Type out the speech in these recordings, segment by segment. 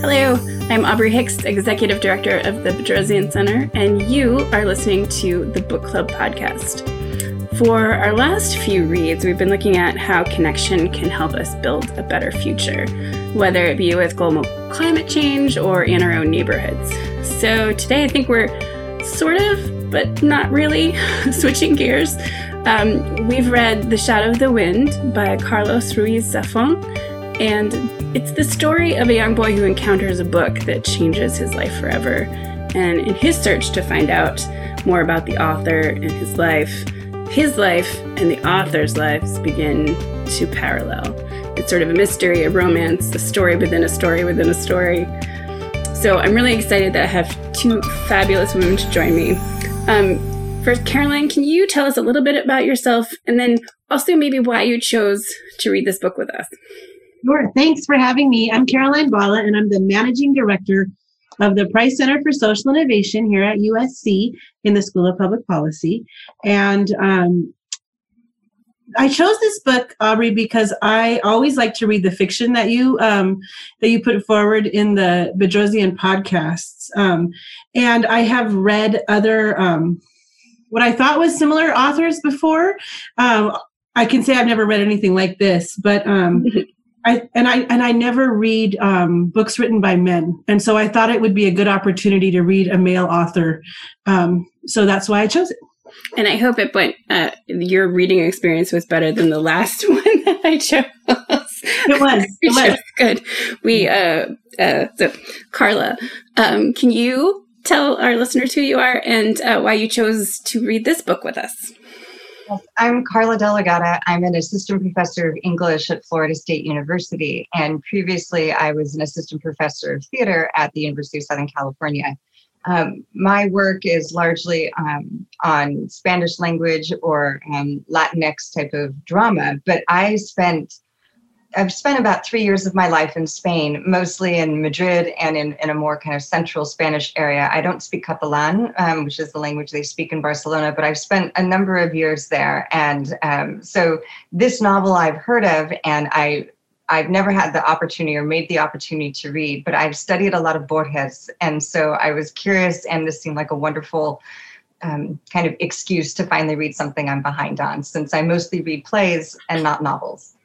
Hello, I'm Aubrey Hicks, Executive Director of the Bedrosian Center, and you are listening to the Book Club podcast. For our last few reads, we've been looking at how connection can help us build a better future, whether it be with global climate change or in our own neighborhoods. So today, I think we're sort of, but not really, switching gears. Um, we've read The Shadow of the Wind by Carlos Ruiz Zafón, and it's the story of a young boy who encounters a book that changes his life forever. And in his search to find out more about the author and his life, his life and the author's lives begin to parallel. It's sort of a mystery, a romance, a story within a story within a story. So I'm really excited that I have two fabulous women to join me. Um, first, Caroline, can you tell us a little bit about yourself and then also maybe why you chose to read this book with us? Sure. Thanks for having me. I'm Caroline Bala, and I'm the managing director of the Price Center for Social Innovation here at USC in the School of Public Policy. And um, I chose this book, Aubrey, because I always like to read the fiction that you um, that you put forward in the Bedrosian podcasts. Um, and I have read other um, what I thought was similar authors before. Um, I can say I've never read anything like this, but um, I, and I and I never read um, books written by men, and so I thought it would be a good opportunity to read a male author. Um, so that's why I chose it. And I hope it went. Uh, your reading experience was better than the last one that I chose. It was. It was good. We uh, uh, so Carla, um, can you tell our listeners who you are and uh, why you chose to read this book with us? I'm Carla Della Gatta. I'm an assistant professor of English at Florida State University. And previously, I was an assistant professor of theater at the University of Southern California. Um, my work is largely um, on Spanish language or um, Latinx type of drama, but I spent I've spent about three years of my life in Spain, mostly in Madrid and in, in a more kind of central Spanish area. I don't speak Catalan, um, which is the language they speak in Barcelona, but I've spent a number of years there. And um, so this novel I've heard of, and I I've never had the opportunity or made the opportunity to read, but I've studied a lot of Borges, and so I was curious, and this seemed like a wonderful um, kind of excuse to finally read something I'm behind on, since I mostly read plays and not novels.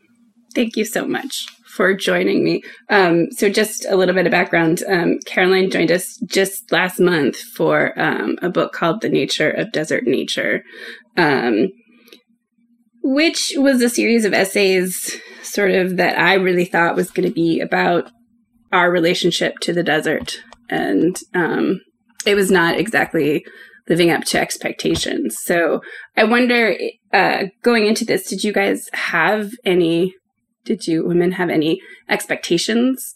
Thank you so much for joining me. Um, so, just a little bit of background um, Caroline joined us just last month for um, a book called The Nature of Desert Nature, um, which was a series of essays, sort of, that I really thought was going to be about our relationship to the desert. And um, it was not exactly living up to expectations. So, I wonder, uh, going into this, did you guys have any did you women have any expectations?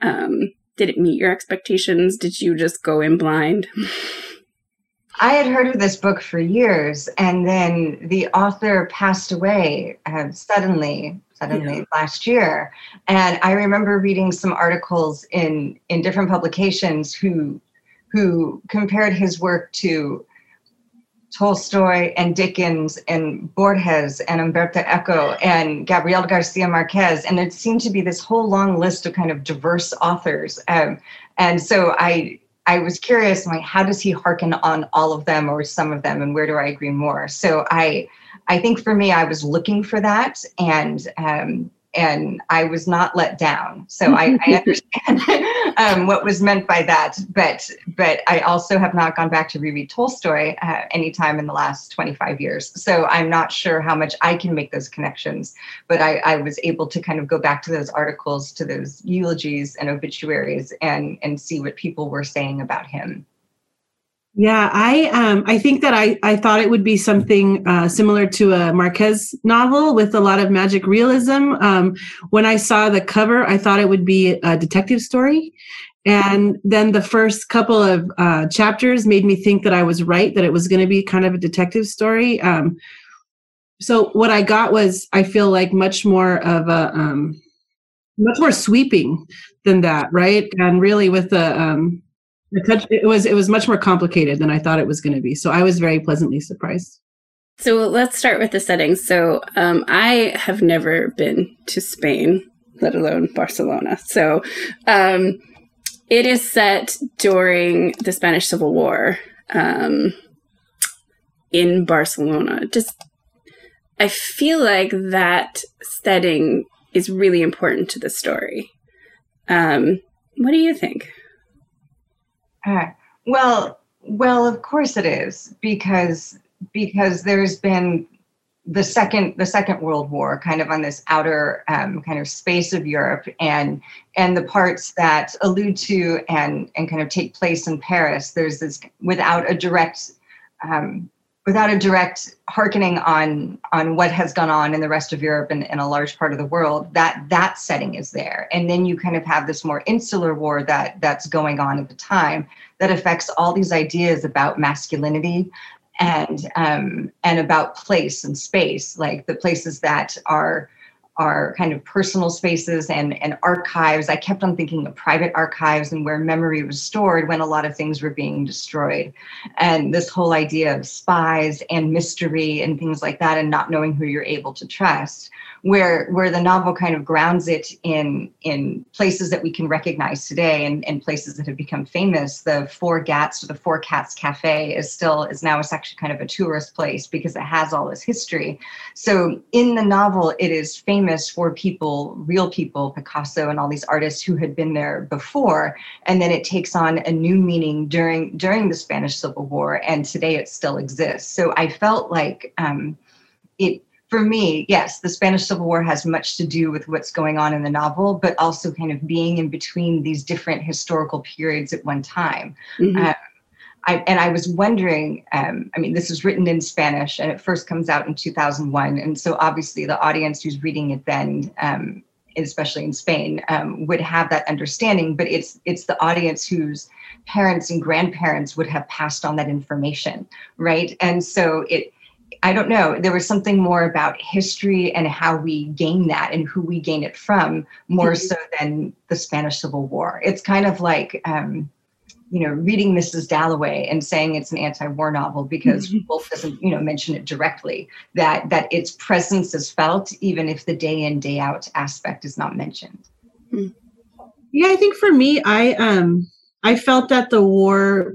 Um, did it meet your expectations? Did you just go in blind? I had heard of this book for years, and then the author passed away uh, suddenly, suddenly yeah. last year. And I remember reading some articles in in different publications who who compared his work to Tolstoy and Dickens and Borges and Umberto Eco and Gabriel Garcia Marquez. And it seemed to be this whole long list of kind of diverse authors. Um, and so I, I was curious, like, how does he hearken on all of them or some of them, and where do I agree more? So I, I think for me, I was looking for that, and um, and I was not let down. So I, I understand um, what was meant by that. But but I also have not gone back to reread Tolstoy uh, anytime in the last 25 years. So I'm not sure how much I can make those connections. But I, I was able to kind of go back to those articles, to those eulogies and obituaries, and and see what people were saying about him. Yeah, I um I think that I I thought it would be something uh, similar to a Marquez novel with a lot of magic realism. Um, when I saw the cover, I thought it would be a detective story, and then the first couple of uh, chapters made me think that I was right that it was going to be kind of a detective story. Um, so what I got was I feel like much more of a um, much more sweeping than that, right? And really with the um, it was it was much more complicated than I thought it was going to be. So I was very pleasantly surprised. So let's start with the settings. So um, I have never been to Spain, let alone Barcelona. So um, it is set during the Spanish Civil War um, in Barcelona. Just, I feel like that setting is really important to the story. Um, what do you think? Uh, well, well, of course it is because because there's been the second the second world war kind of on this outer um, kind of space of europe and and the parts that allude to and and kind of take place in paris there's this without a direct um, without a direct hearkening on on what has gone on in the rest of Europe and, and a large part of the world, that that setting is there. And then you kind of have this more insular war that that's going on at the time that affects all these ideas about masculinity and um, and about place and space, like the places that are are kind of personal spaces and, and archives. I kept on thinking of private archives and where memory was stored when a lot of things were being destroyed. And this whole idea of spies and mystery and things like that, and not knowing who you're able to trust where where the novel kind of grounds it in in places that we can recognize today and, and places that have become famous. The four gats or the four cats cafe is still is now it's actually kind of a tourist place because it has all this history. So in the novel it is famous for people real people picasso and all these artists who had been there before. And then it takes on a new meaning during during the spanish civil war and today it still exists. So i felt like um, it for me, yes, the Spanish Civil War has much to do with what's going on in the novel, but also kind of being in between these different historical periods at one time. Mm-hmm. Uh, I, and I was wondering, um, I mean, this is written in Spanish and it first comes out in 2001. And so obviously the audience who's reading it then, um, especially in Spain, um, would have that understanding, but it's, it's the audience whose parents and grandparents would have passed on that information, right? And so it, I don't know. There was something more about history and how we gain that and who we gain it from, more mm-hmm. so than the Spanish Civil War. It's kind of like, um, you know, reading Mrs. Dalloway and saying it's an anti-war novel because mm-hmm. Woolf doesn't, you know, mention it directly. That that its presence is felt, even if the day in day out aspect is not mentioned. Hmm. Yeah, I think for me, I um I felt that the war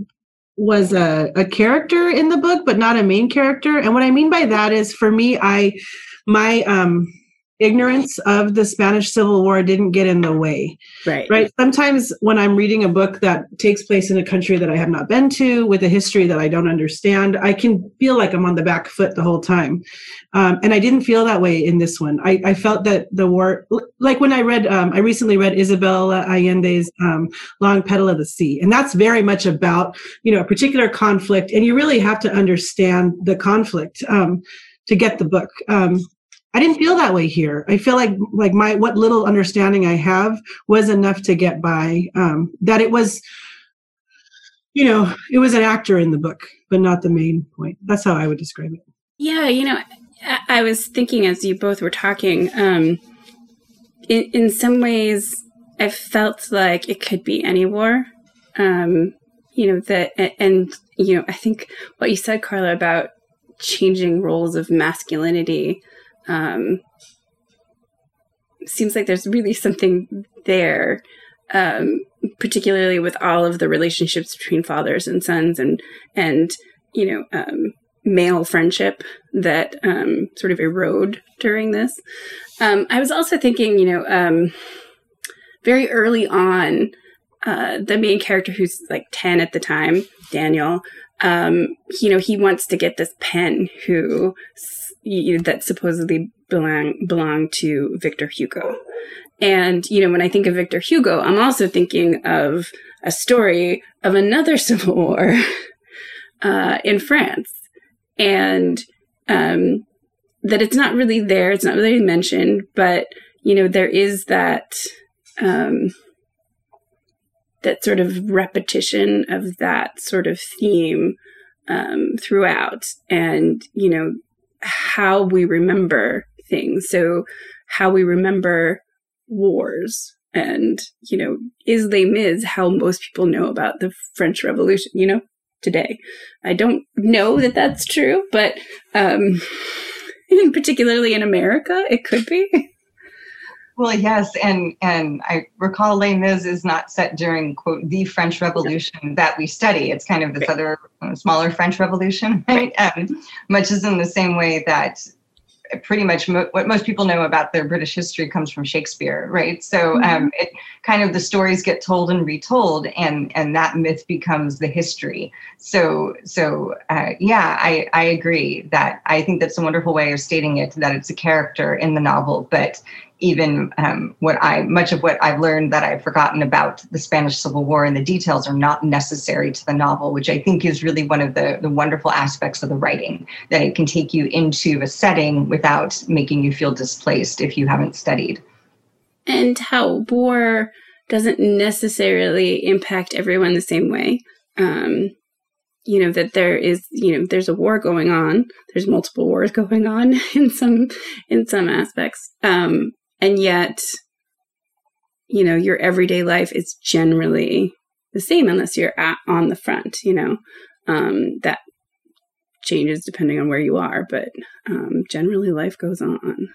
was a, a character in the book, but not a main character. And what I mean by that is for me, I my um ignorance of the Spanish Civil War didn't get in the way. Right. Right. Sometimes when I'm reading a book that takes place in a country that I have not been to with a history that I don't understand, I can feel like I'm on the back foot the whole time. Um, and I didn't feel that way in this one. I, I felt that the war, like when I read, um, I recently read Isabel Allende's um, Long Petal of the Sea. And that's very much about, you know, a particular conflict. And you really have to understand the conflict um, to get the book. Um, I didn't feel that way here. I feel like like my what little understanding I have was enough to get by. Um, that it was, you know, it was an actor in the book, but not the main point. That's how I would describe it. Yeah, you know, I, I was thinking as you both were talking. Um, in in some ways, I felt like it could be any war. Um, you know that, and, and you know, I think what you said, Carla, about changing roles of masculinity um, seems like there's really something there, um, particularly with all of the relationships between fathers and sons, and and you know um, male friendship that um, sort of erode during this. Um, I was also thinking, you know, um, very early on, uh, the main character who's like ten at the time, Daniel. Um, you know, he wants to get this pen who you, that supposedly belong belong to Victor Hugo. And you know, when I think of Victor Hugo, I'm also thinking of a story of another civil war uh, in France, and um, that it's not really there. It's not really mentioned, but you know, there is that um, that sort of repetition of that sort of theme um, throughout, and you know, how we remember things. So, how we remember wars and, you know, is Les Mis how most people know about the French Revolution, you know, today. I don't know that that's true, but um, particularly in America, it could be. Well, yes, and and I recall Les Mis is not set during quote the French Revolution that we study. It's kind of this right. other uh, smaller French Revolution, right? Um, much as in the same way that pretty much mo- what most people know about their British history comes from Shakespeare, right? So mm-hmm. um, it kind of the stories get told and retold, and and that myth becomes the history. So so uh, yeah, I I agree that I think that's a wonderful way of stating it that it's a character in the novel, but even um, what I much of what I've learned that I've forgotten about the Spanish Civil War and the details are not necessary to the novel, which I think is really one of the the wonderful aspects of the writing that it can take you into a setting without making you feel displaced if you haven't studied. And how war doesn't necessarily impact everyone the same way. Um, you know that there is you know there's a war going on there's multiple wars going on in some in some aspects um and yet you know your everyday life is generally the same unless you're at, on the front you know um, that changes depending on where you are but um, generally life goes on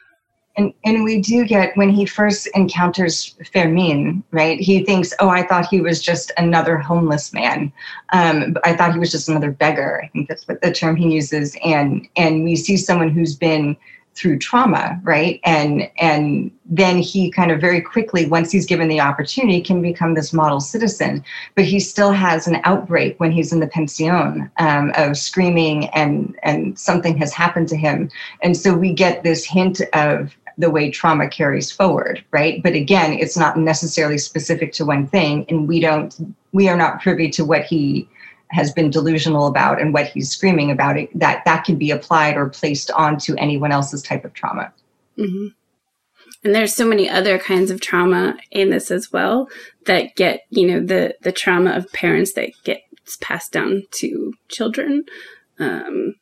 and, and we do get when he first encounters Fermin, right? He thinks, "Oh, I thought he was just another homeless man. Um, I thought he was just another beggar." I think that's what the term he uses. And and we see someone who's been through trauma right? And and then he kind of very quickly once he's given the opportunity can become this model citizen. But he still has an outbreak when he's in the pension um, of screaming and and something has happened to him. And so we get this hint of the way trauma carries forward right? But again it's not necessarily specific to one thing and we don't we are not privy to what he has been delusional about and what he's screaming about it that that can be applied or placed onto anyone else's type of trauma mm-hmm. and there's so many other kinds of trauma in this as well that get you know the the trauma of parents that gets passed down to children um,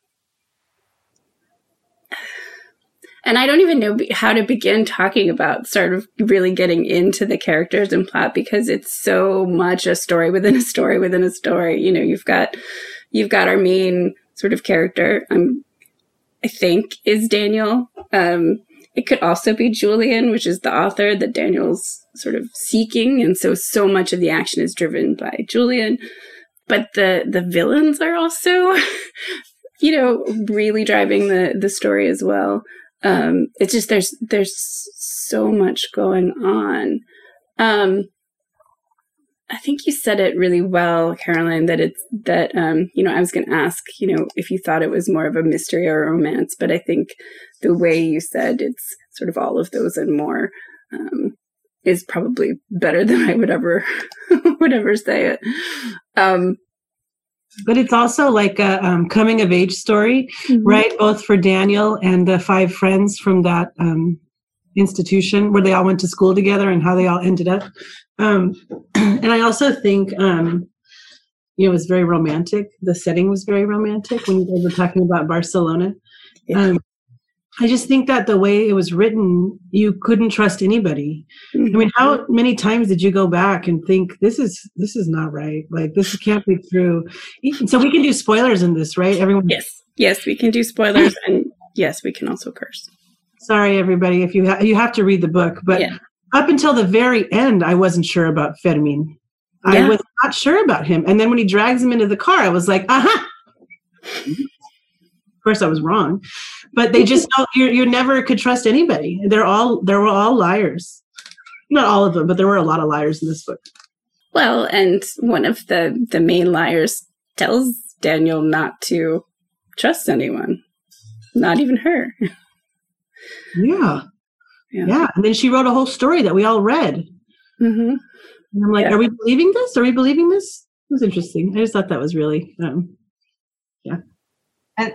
and I don't even know how to begin talking about sort of really getting into the characters and plot because it's so much a story within a story within a story. You know, you've got you've got our main sort of character. Um, I think is Daniel. Um, it could also be Julian, which is the author that Daniel's sort of seeking, and so so much of the action is driven by Julian. But the the villains are also, you know, really driving the the story as well um, it's just there's there's so much going on. Um, I think you said it really well, Caroline. That it's that um, you know I was going to ask you know if you thought it was more of a mystery or a romance, but I think the way you said it's sort of all of those and more um, is probably better than I would ever would ever say it. Um, but it's also like a um, coming of age story, mm-hmm. right? Both for Daniel and the five friends from that um, institution where they all went to school together and how they all ended up. Um, and I also think, um, you know, it was very romantic. The setting was very romantic when you guys were talking about Barcelona. Yeah. Um, I just think that the way it was written, you couldn't trust anybody. Mm-hmm. I mean, how mm-hmm. many times did you go back and think this is this is not right? Like this can't be true. So we can do spoilers in this, right? Everyone. Yes, yes, we can do spoilers, and yes, we can also curse. Sorry, everybody, if you ha- you have to read the book, but yeah. up until the very end, I wasn't sure about Fermin. Yeah. I was not sure about him, and then when he drags him into the car, I was like, "Aha!" Uh-huh. Of course, I was wrong but they just don't you you never could trust anybody. They're all they were all liars. Not all of them but there were a lot of liars in this book. Well and one of the the main liars tells daniel not to trust anyone not even her. Yeah. Yeah, yeah. and then she wrote a whole story that we all read. Mm-hmm. and i'm like yeah. are we believing this? Are we believing this? It was interesting. I just thought that was really um, yeah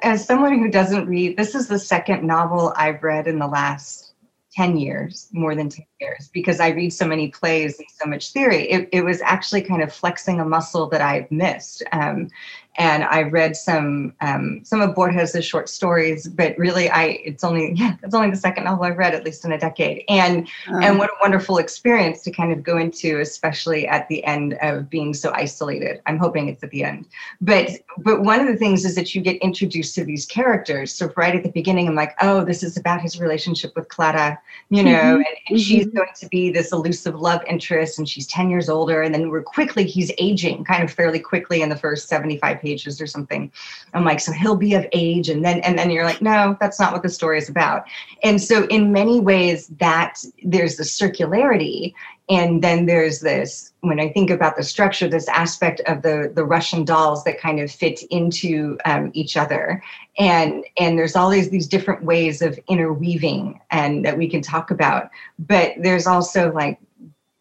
as someone who doesn't read, this is the second novel I've read in the last 10 years, more than 10 years, because I read so many plays and so much theory. It, it was actually kind of flexing a muscle that I've missed. Um, and I read some um, some of Borges' short stories, but really, I it's only yeah, it's only the second novel I've read at least in a decade, and um, and what a wonderful experience to kind of go into, especially at the end of being so isolated. I'm hoping it's at the end, but but one of the things is that you get introduced to these characters. So right at the beginning, I'm like, oh, this is about his relationship with Clara, you know, mm-hmm. and, and mm-hmm. she's going to be this elusive love interest and she's 10 years older and then we're quickly he's aging kind of fairly quickly in the first 75 pages or something. I'm like so he'll be of age and then and then you're like no that's not what the story is about. And so in many ways that there's the circularity and then there's this when i think about the structure this aspect of the the russian dolls that kind of fit into um, each other. And and there's always these different ways of interweaving and that we can talk about. But there's also like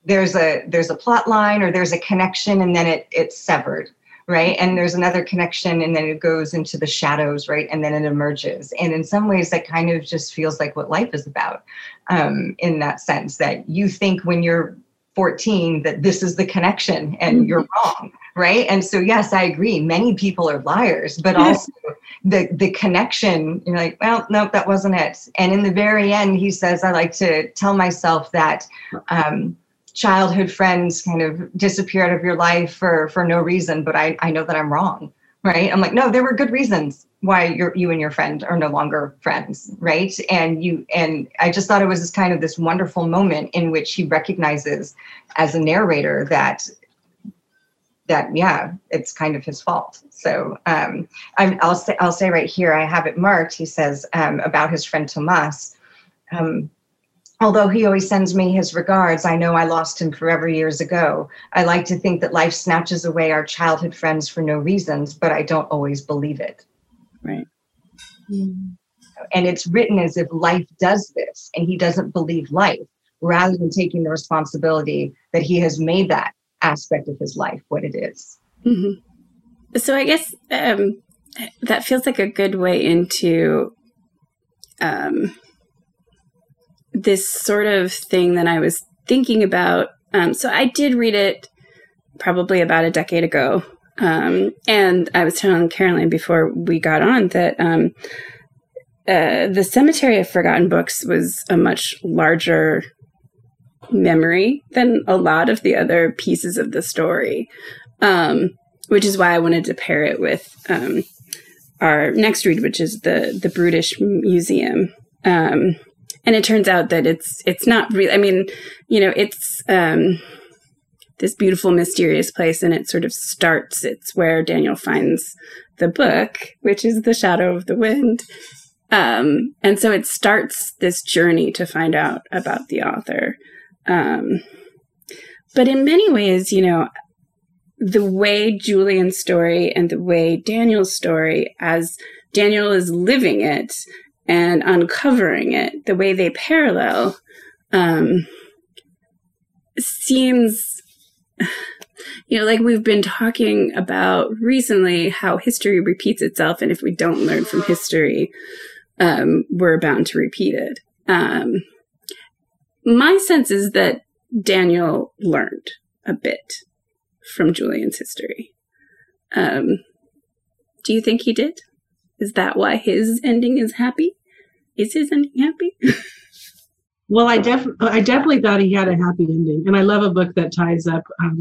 there's a there's a plot line or there's a connection and then it it's severed right? And there's another connection and then it goes into the shadows right? And then it emerges. And in some ways that kind of just feels like what life is about um, in that sense that you think when you're 14 that this is the connection and mm-hmm. you're wrong right? And so yes i agree many people are liars but also the the connection you're like well nope that wasn't it. And in the very end he says i like to tell myself that um, childhood friends kind of disappear out of your life for for no reason but i i know that i'm wrong right? I'm like no there were good reasons why you're, you and your friend are no longer friends right? And you and i just thought it was this kind of this wonderful moment in which he recognizes as a narrator that that yeah it's kind of his fault. So um i will say i'll say right here i have it marked he says um, about his friend tomas um, Although he always sends me his regards, I know I lost him forever years ago. I like to think that life snatches away our childhood friends for no reasons, but I don't always believe it. Right. And it's written as if life does this and he doesn't believe life, rather than taking the responsibility that he has made that aspect of his life what it is. Mm-hmm. So I guess um, that feels like a good way into um, this sort of thing that I was thinking about. Um, so I did read it probably about a decade ago. Um, and I was telling Caroline before we got on that um, uh, the Cemetery of Forgotten Books was a much larger memory than a lot of the other pieces of the story, um, which is why I wanted to pair it with um, our next read, which is the the Brutish Museum. Um, and it turns out that it's it's not real. I mean, you know, it's um, this beautiful, mysterious place, and it sort of starts. It's where Daniel finds the book, which is the Shadow of the Wind. Um, and so it starts this journey to find out about the author. Um, but in many ways, you know, the way Julian's story and the way Daniel's story, as Daniel is living it, and uncovering it, the way they parallel, um, seems, you know, like we've been talking about recently how history repeats itself. And if we don't learn from history, um, we're bound to repeat it. Um, my sense is that Daniel learned a bit from Julian's history. Um, do you think he did? Is that why his ending is happy? Is his ending happy? well, I def I definitely thought he had a happy ending, and I love a book that ties up um,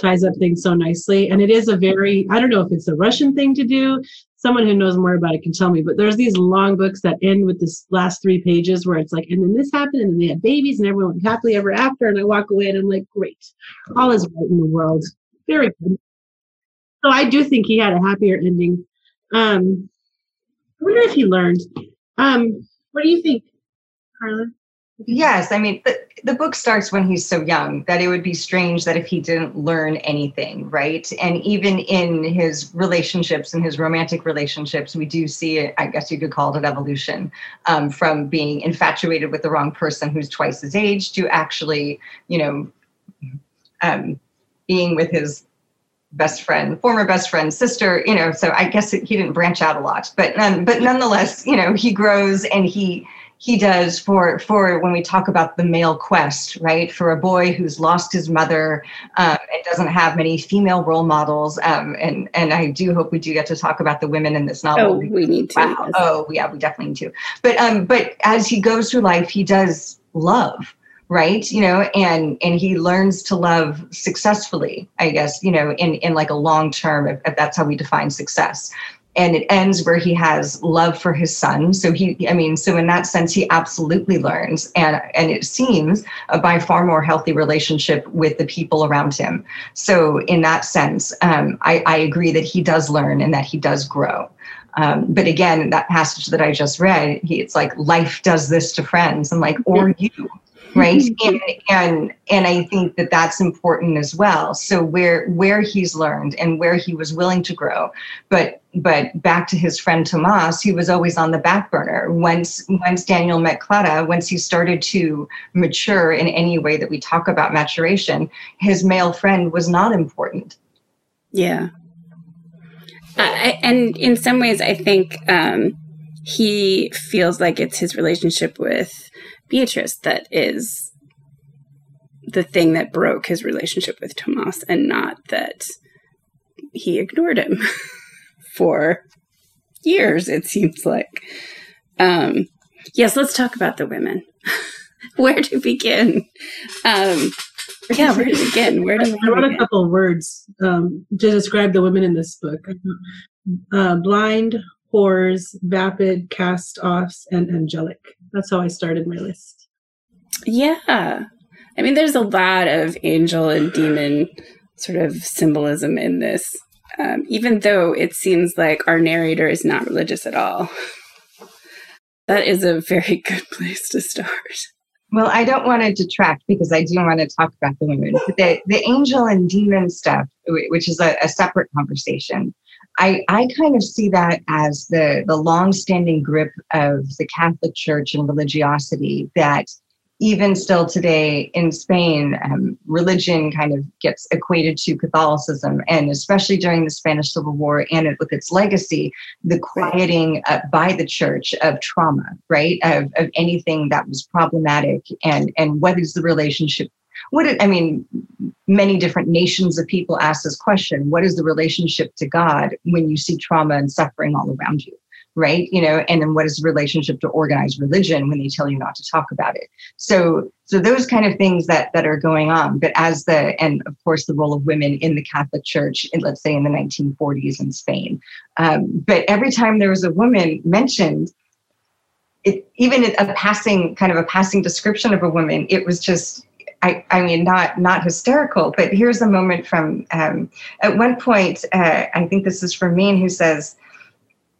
ties up things so nicely. And it is a very I don't know if it's a Russian thing to do. Someone who knows more about it can tell me. But there's these long books that end with this last three pages where it's like, and then this happened, and then they had babies, and everyone happily ever after. And I walk away and I'm like, great, all is right in the world. Very good. So I do think he had a happier ending. Um, I wonder if he learned. Um, what do you think, Carla? Yes, I mean, the, the book starts when he's so young that it would be strange that if he didn't learn anything, right? And even in his relationships and his romantic relationships, we do see it, I guess you could call it evolution um, from being infatuated with the wrong person who's twice his age to actually, you know, um, being with his best friend, former best friend, sister, you know, so I guess he didn't branch out a lot, but um, but nonetheless, you know, he grows and he he does for for when we talk about the male quest, right? For a boy who's lost his mother um, and doesn't have many female role models, um, and and I do hope we do get to talk about the women in this novel. Oh, we need to. Wow. Oh, yeah, we definitely need to. But um, but as he goes through life, he does love right? You know and and he learns to love successfully i guess you know in in like a long term if, if that's how we define success. And it ends where he has love for his son. So he i mean so in that sense he absolutely learns. And and it seems a by far more healthy relationship with the people around him. So in that sense um, I, I agree that he does learn and that he does grow. Um, but again that passage that i just read he, it's like life does this to friends. And like or you right? And, and and i think that that's important as well. So where where he's learned and where he was willing to grow. But but back to his friend tomas he was always on the back burner. Once once daniel met clara once he started to mature in any way that we talk about maturation his male friend was not important. Yeah. And in some ways i think um, he feels like it's his relationship with Beatrice that is the thing that broke his relationship with Tomas and not that he ignored him for years, it seems like. Um, yes, let's talk about the women. where to begin? Um, yeah, where to begin? Where do I wrote a couple of words um, to describe the women in this book: uh, blind, whores, vapid, cast offs, and angelic. That's how I started my list. Yeah. I mean, there's a lot of angel and demon sort of symbolism in this, um, even though it seems like our narrator is not religious at all. That is a very good place to start. Well, I don't want to detract because I do want to talk about the women. But the, the angel and demon stuff, which is a, a separate conversation, I, I kind of see that as the, the long-standing grip of the Catholic Church and religiosity that even still today in Spain, um, religion kind of gets equated to Catholicism, and especially during the Spanish Civil War and it, with its legacy, the quieting uh, by the church of trauma, right, of, of anything that was problematic, and and what is the relationship what it, I mean, many different nations of people ask this question: What is the relationship to God when you see trauma and suffering all around you? Right, you know, and then what is the relationship to organized religion when they tell you not to talk about it? So, so those kind of things that that are going on. But as the and of course the role of women in the Catholic Church, in, let's say in the 1940s in Spain. Um, but every time there was a woman mentioned, it, even a passing kind of a passing description of a woman, it was just I, I mean, not not hysterical, but here's a moment from um, at one point. Uh, I think this is Fermin, who says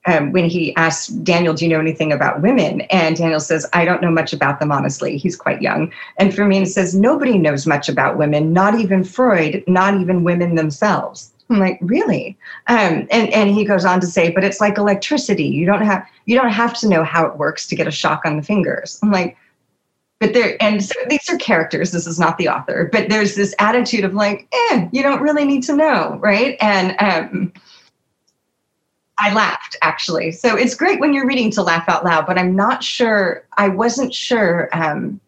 um, when he asks Daniel, "Do you know anything about women?" and Daniel says, "I don't know much about them, honestly." He's quite young, and Fermin says, "Nobody knows much about women, not even Freud, not even women themselves." I'm like, really? Um, and and he goes on to say, but it's like electricity. You don't have you don't have to know how it works to get a shock on the fingers. I'm like, but there and so these are characters this is not the author but there's this attitude of like eh you don't really need to know right? And um i laughed actually. So it's great when you're reading to laugh out loud but i'm not sure i wasn't sure um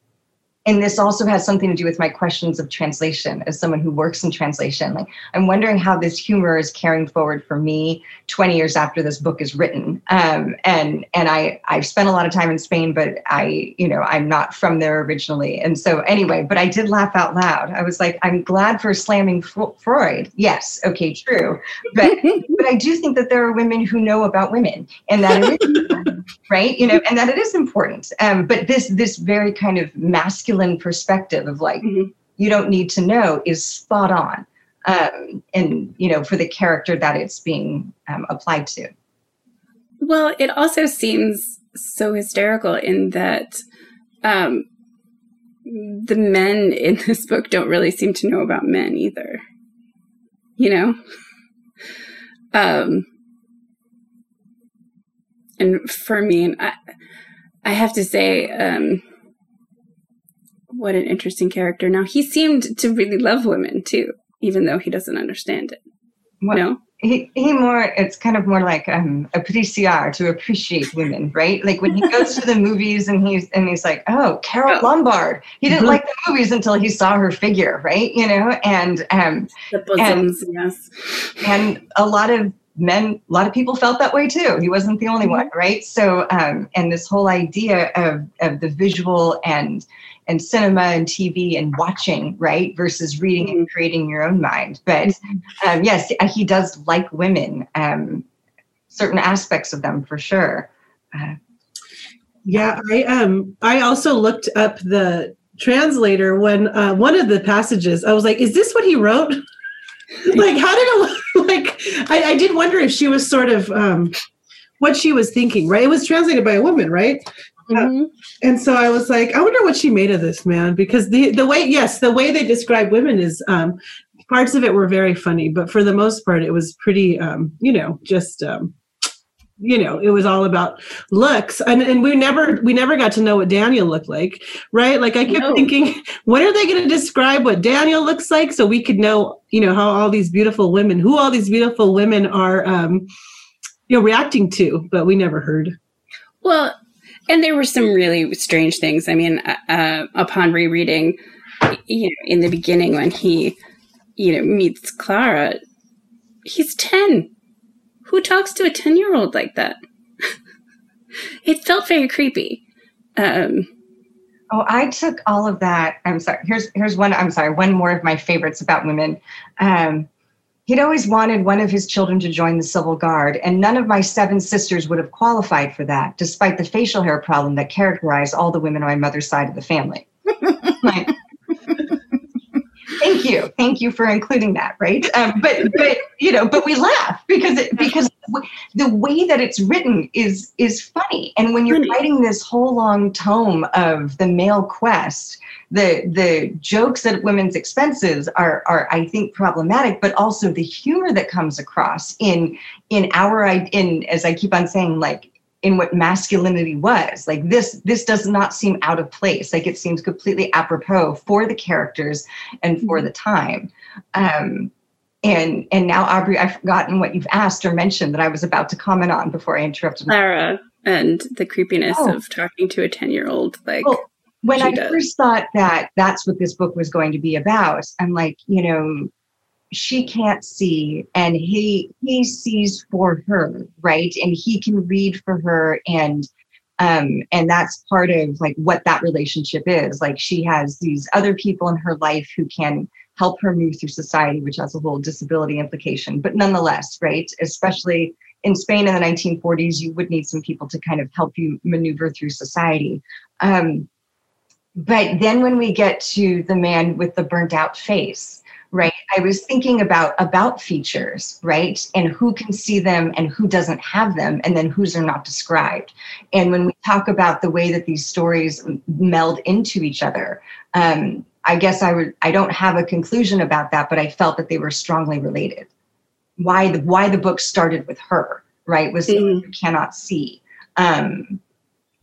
and this also has something to do with my questions of translation as someone who works in translation. Like i'm wondering how this humor is carrying forward for me 20 years after this book is written. Um, and and i i've spent a lot of time in spain but i you know i'm not from there originally. And so anyway but i did laugh out loud. I was like i'm glad for slamming freud. Yes okay true. But but i do think that there are women who know about women and that it is right? You know and that it is important. Um, but this this very kind of masculine perspective of like mm-hmm. you don't need to know is spot on um, and you know for the character that it's being um, applied to well it also seems so hysterical in that um, the men in this book don't really seem to know about men either you know um and for me, I, I have to say, um, what an interesting character. Now he seemed to really love women too, even though he doesn't understand it. Well, no, he he more. It's kind of more like um, apreciar to appreciate women, right? Like when he goes to the movies and he's and he's like, oh, Carole oh. Lombard. He didn't mm-hmm. like the movies until he saw her figure, right? You know, and um, the bosoms, and, yes, and a lot of men a lot of people felt that way too he wasn't the only mm-hmm. one right so um, and this whole idea of of the visual and and cinema and tv and watching right versus reading mm-hmm. and creating your own mind but mm-hmm. um, yes he does like women um, certain aspects of them for sure. Uh, yeah, I um I also looked up the translator when uh, one of the passages I was like, is this what he wrote? like how did it like I, I did wonder if she was sort of um what she was thinking, right? It was translated by a woman, right? Mm-hmm. And so I was like, I wonder what she made of this man because the the way yes, the way they describe women is um parts of it were very funny, but for the most part it was pretty um, you know, just um you know it was all about looks and, and we never we never got to know what daniel looked like right like i kept no. thinking when are they going to describe what daniel looks like so we could know you know how all these beautiful women who all these beautiful women are um you know reacting to but we never heard well and there were some really strange things i mean uh, uh upon rereading you know in the beginning when he you know meets clara he's 10 who talks to a 10 year old like that? it felt very creepy. Um, oh, I took all of that. I'm sorry. Here's here's one. I'm sorry. One more of my favorites about women. Um, he'd always wanted one of his children to join the civil guard, and none of my seven sisters would have qualified for that, despite the facial hair problem that characterized all the women on my mother's side of the family. like, thank you. Thank you for including that right? Um, but but you know but we laugh because it, because the way that it's written is is funny. And when you're writing this whole long tome of the male quest the the jokes at women's expenses are are i think problematic but also the humor that comes across in in our in as i keep on saying like in what masculinity was like this this does not seem out of place like it seems completely apropos for the characters and for mm-hmm. the time um and and now aubrey i've forgotten what you've asked or mentioned that i was about to comment on before i interrupted clara and the creepiness oh. of talking to a 10 year old like well, when i does. first thought that that's what this book was going to be about i'm like you know she can't see and he he sees for her right? And he can read for her and um and that's part of like what that relationship is. Like she has these other people in her life who can help her move through society which has a whole disability implication. But nonetheless right especially in spain in the 1940s you would need some people to kind of help you maneuver through society. Um but then when we get to the man with the burnt out face right? I was thinking about about features right? And who can see them and who doesn't have them and then whose are not described. And when we talk about the way that these stories meld into each other um, i guess i would i don't have a conclusion about that but i felt that they were strongly related. Why the why the book started with her right was mm-hmm. you cannot see um,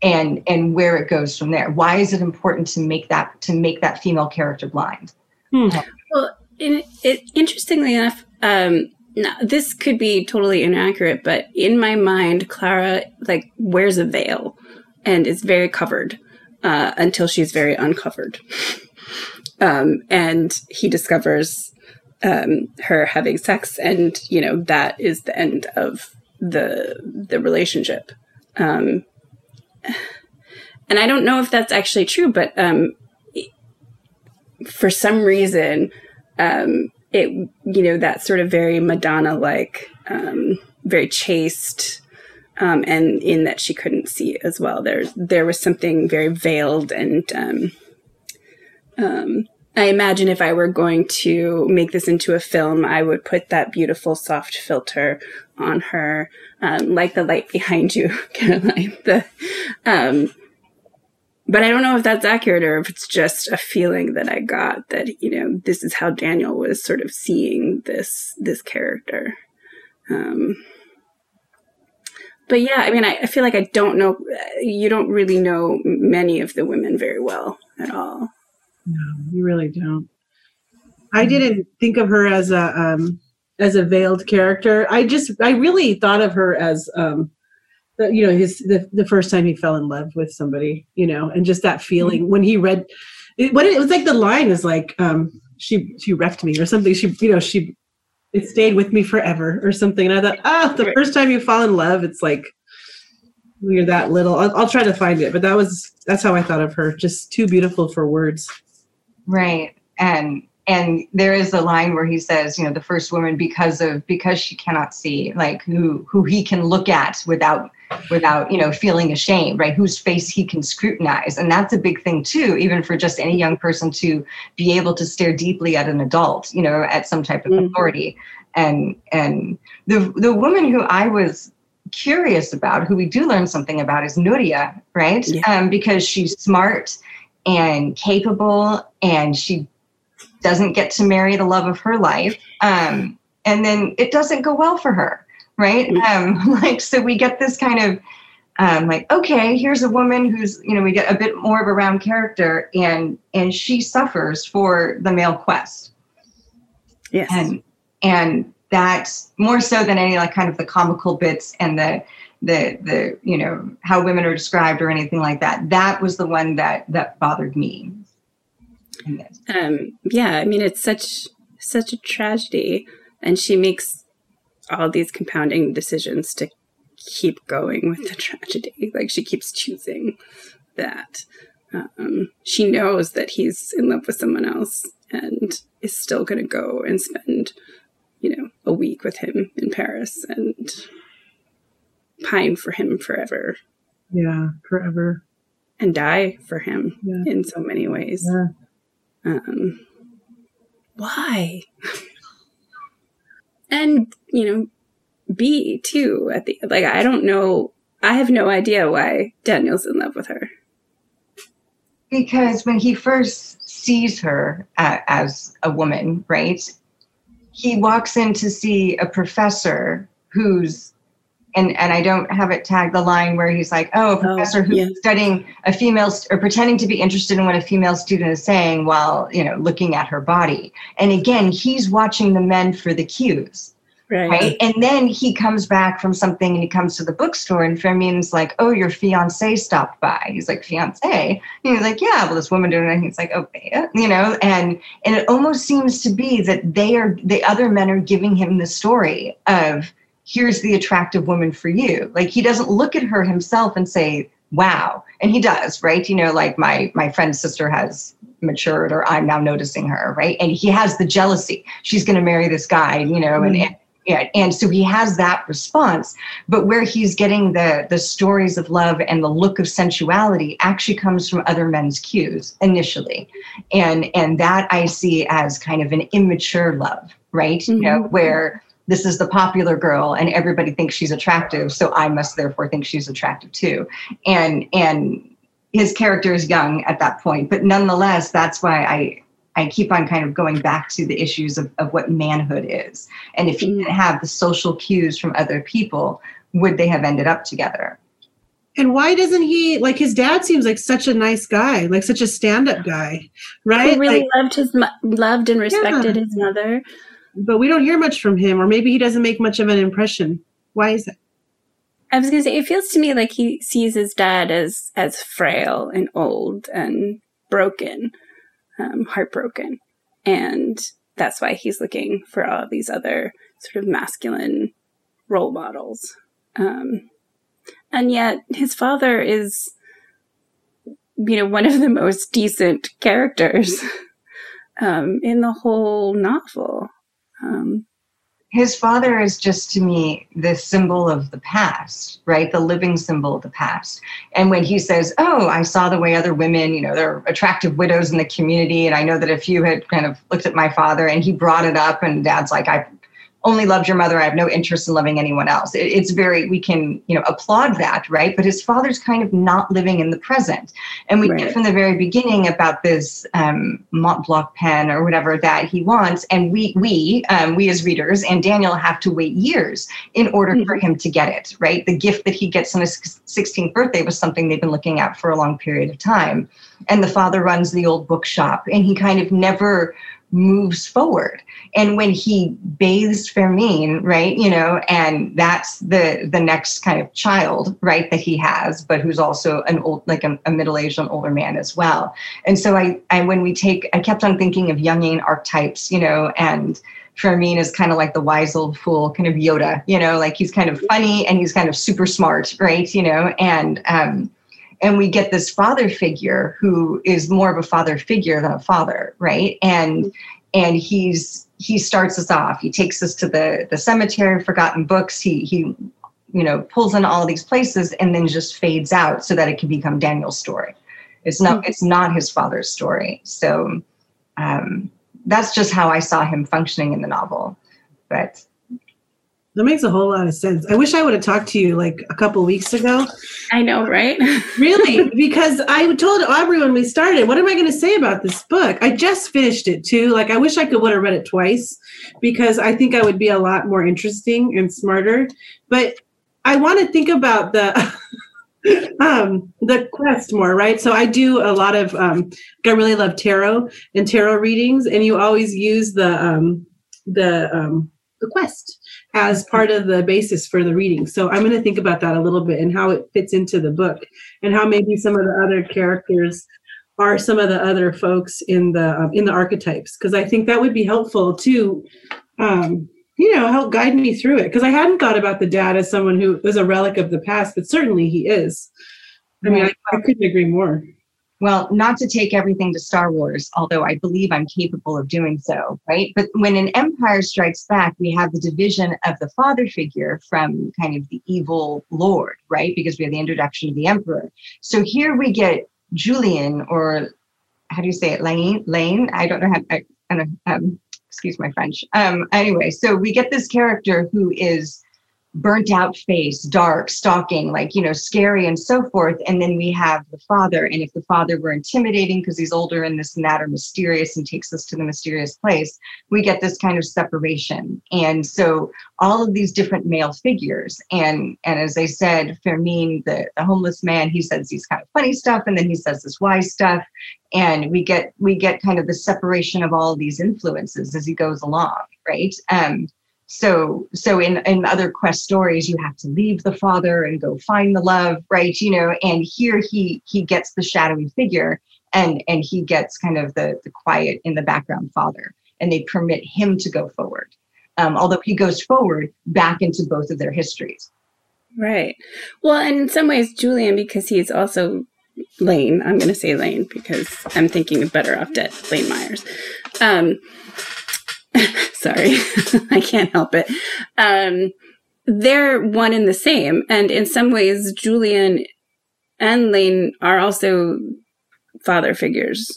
and and where it goes from there. Why is it important to make that to make that female character blind? Hmm. well it, it, interestingly enough, um, this could be totally inaccurate, but in my mind, Clara like wears a veil and is very covered uh, until she's very uncovered. Um, and he discovers um, her having sex, and you know that is the end of the the relationship. Um, and I don't know if that's actually true, but um, for some reason, um, it you know that sort of very Madonna like, um, very chaste, um, and in that she couldn't see as well. There there was something very veiled and. Um, um, I imagine if I were going to make this into a film, I would put that beautiful soft filter on her, um, like the light behind you, Caroline. The, um, but I don't know if that's accurate or if it's just a feeling that I got that you know this is how Daniel was sort of seeing this this character. Um, but yeah, I mean, I, I feel like I don't know. You don't really know many of the women very well at all. No, you really don't. I didn't think of her as a um, as a veiled character. I just I really thought of her as um, the, you know his the, the first time he fell in love with somebody you know and just that feeling mm-hmm. when he read it, what it, it was like the line is like um she she wrecked me or something. She you know she it stayed with me forever or something. And i thought ah the first time you fall in love it's like you're that little. I'll, I'll try to find it. But that was that's how i thought of her. Just too beautiful for words. Right. And and there is a line where he says, you know, the first woman because of because she cannot see, like who who he can look at without without you know feeling ashamed right? Whose face he can scrutinize. And that's a big thing too even for just any young person to be able to stare deeply at an adult you know at some type of mm-hmm. authority. And and the the woman who i was curious about who we do learn something about is nuria right? Yeah. um, because she's smart and capable and she doesn't get to marry the love of her life. Um, and then it doesn't go well for her right? Mm-hmm. Um, like, so we get this kind of um, like, okay, here's a woman who's, you know, we get a bit more of a round character, and and she suffers for the male quest. Yes, and and that's more so than any like kind of the comical bits and the the the you know how women are described or anything like that. That was the one that that bothered me. Um, yeah, I mean, it's such such a tragedy, and she makes all these compounding decisions to keep going with the tragedy. Like she keeps choosing that. Um, she knows that he's in love with someone else and is still going to go and spend, you know, a week with him in Paris and pine for him forever. Yeah, forever. And die for him yeah. in so many ways. Yeah. Um, why? and you know b too at the like i don't know i have no idea why daniel's in love with her. Because when he first sees her uh, as a woman right he walks in to see a professor who's and and I don't have it tagged the line where he's like, oh, a oh, professor oh, who's yeah. studying a female st- or pretending to be interested in what a female student is saying while you know looking at her body. And again, he's watching the men for the cues. Right. right. And then he comes back from something and he comes to the bookstore and Fermin's like, Oh, your fiance stopped by. He's like, Fiance? And he's like, Yeah, well, this woman doing it. He's like, oh, Okay, you know, and and it almost seems to be that they are the other men are giving him the story of here's the attractive woman for you. Like he doesn't look at her himself and say, wow. And he does, right? You know, like my my friend's sister has matured or I'm now noticing her, right? And he has the jealousy. She's going to marry this guy, you know, mm-hmm. and, and yeah, and so he has that response. But where he's getting the the stories of love and the look of sensuality actually comes from other men's cues initially, and and that I see as kind of an immature love, right? Mm-hmm. You know, mm-hmm. where this is the popular girl and everybody thinks she's attractive so i must therefore think she's attractive too. And and his character is young at that point but nonetheless that's why i i keep on kind of going back to the issues of, of what manhood is. And if he didn't mm-hmm. have the social cues from other people would they have ended up together? And why doesn't he like his dad seems like such a nice guy like such a stand-up guy right? He really like, loved his loved and respected yeah. his mother but we don't hear much from him, or maybe he doesn't make much of an impression. Why is that? I was gonna say it feels to me like he sees his dad as as frail and old and broken, um, heartbroken, and that's why he's looking for all these other sort of masculine role models. Um, and yet his father is, you know, one of the most decent characters um, in the whole novel. Um, his father is just to me the symbol of the past, right? The living symbol of the past. And when he says, Oh, I saw the way other women, you know, they're attractive widows in the community. And I know that if you had kind of looked at my father and he brought it up, and dad's like, I only loved your mother. I have no interest in loving anyone else. It, it's very, we can, you know, applaud that, right? But his father's kind of not living in the present. And we right. get from the very beginning about this um, Montblanc pen or whatever that he wants. And we, we, um, we as readers and Daniel have to wait years in order mm-hmm. for him to get it, right? The gift that he gets on his 16th birthday was something they've been looking at for a long period of time. And the father runs the old bookshop and he kind of never moves forward and when he bathes Fermin, right, you know, and that's the the next kind of child, right, that he has, but who's also an old, like a, a middle-aged and older man as well. And so I, I when we take, I kept on thinking of Jungian archetypes, you know, and Fermin is kind of like the wise old fool, kind of Yoda, you know, like he's kind of funny and he's kind of super smart, right, you know, and um, and we get this father figure who is more of a father figure than a father right and and he's he starts us off. He takes us to the the cemetery, forgotten books. He he you know pulls in all these places and then just fades out so that it can become Daniel's story. It's not mm-hmm. it's not his father's story. So um, that's just how I saw him functioning in the novel. But that makes a whole lot of sense. I wish I would have talked to you like a couple weeks ago. I know, right? really? Because I told Aubrey when we started, what am I going to say about this book? I just finished it too. Like, I wish I could would have read it twice because I think I would be a lot more interesting and smarter. But I want to think about the. um the quest more right so i do a lot of um i really love tarot and tarot readings and you always use the um the um the quest as part of the basis for the reading. So I'm going to think about that a little bit and how it fits into the book and how maybe some of the other characters are some of the other folks in the um, in the archetypes because I think that would be helpful to um, you know help guide me through it because I hadn't thought about the dad as someone who was a relic of the past, but certainly he is. I mean, I, I couldn't agree more. Well, not to take everything to Star Wars, although I believe I'm capable of doing so, right? But when an empire strikes back, we have the division of the father figure from kind of the evil lord, right? Because we have the introduction of the emperor. So here we get Julian, or how do you say it, Lane? Lane? I don't know how. I, I don't, um, excuse my French. Um, anyway, so we get this character who is burnt out face, dark, stalking, like, you know, scary and so forth. And then we have the father. And if the father were intimidating because he's older and this and that or mysterious and takes us to the mysterious place, we get this kind of separation. And so all of these different male figures. And and as I said, Fermin, the, the homeless man, he says these kind of funny stuff and then he says this wise stuff. And we get we get kind of the separation of all of these influences as he goes along, right? Um, so so in in other quest stories you have to leave the father and go find the love right? You know and here he he gets the shadowy figure and and he gets kind of the the quiet in the background father and they permit him to go forward. Um, although he goes forward back into both of their histories. Right. Well and in some ways julian because he's also lane i'm going to say lane because i'm thinking better off dead lane myers. Um, sorry, I can't help it. Um, they're one and the same. And in some ways, Julian and Lane are also father figures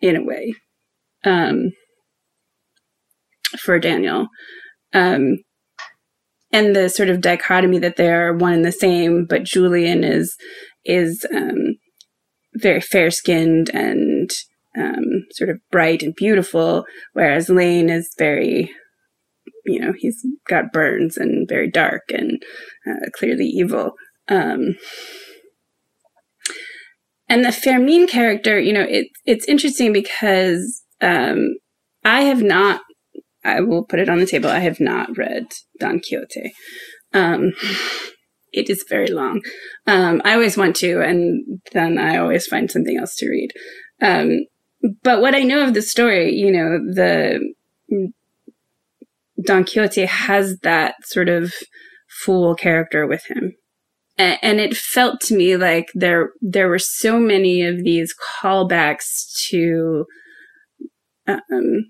in a way um, for Daniel. Um, and the sort of dichotomy that they're one and the same, but Julian is is um, very fair skinned and um, sort of bright and beautiful, whereas Lane is very, you know, he's got burns and very dark and uh, clearly evil. Um, and the Fermin character, you know, it, it's interesting because um, I have not, I will put it on the table, I have not read Don Quixote. Um, it is very long. Um, I always want to, and then I always find something else to read. Um, but what I know of the story, you know, the Don Quixote has that sort of fool character with him. And, it felt to me like there there were so many of these callbacks to um,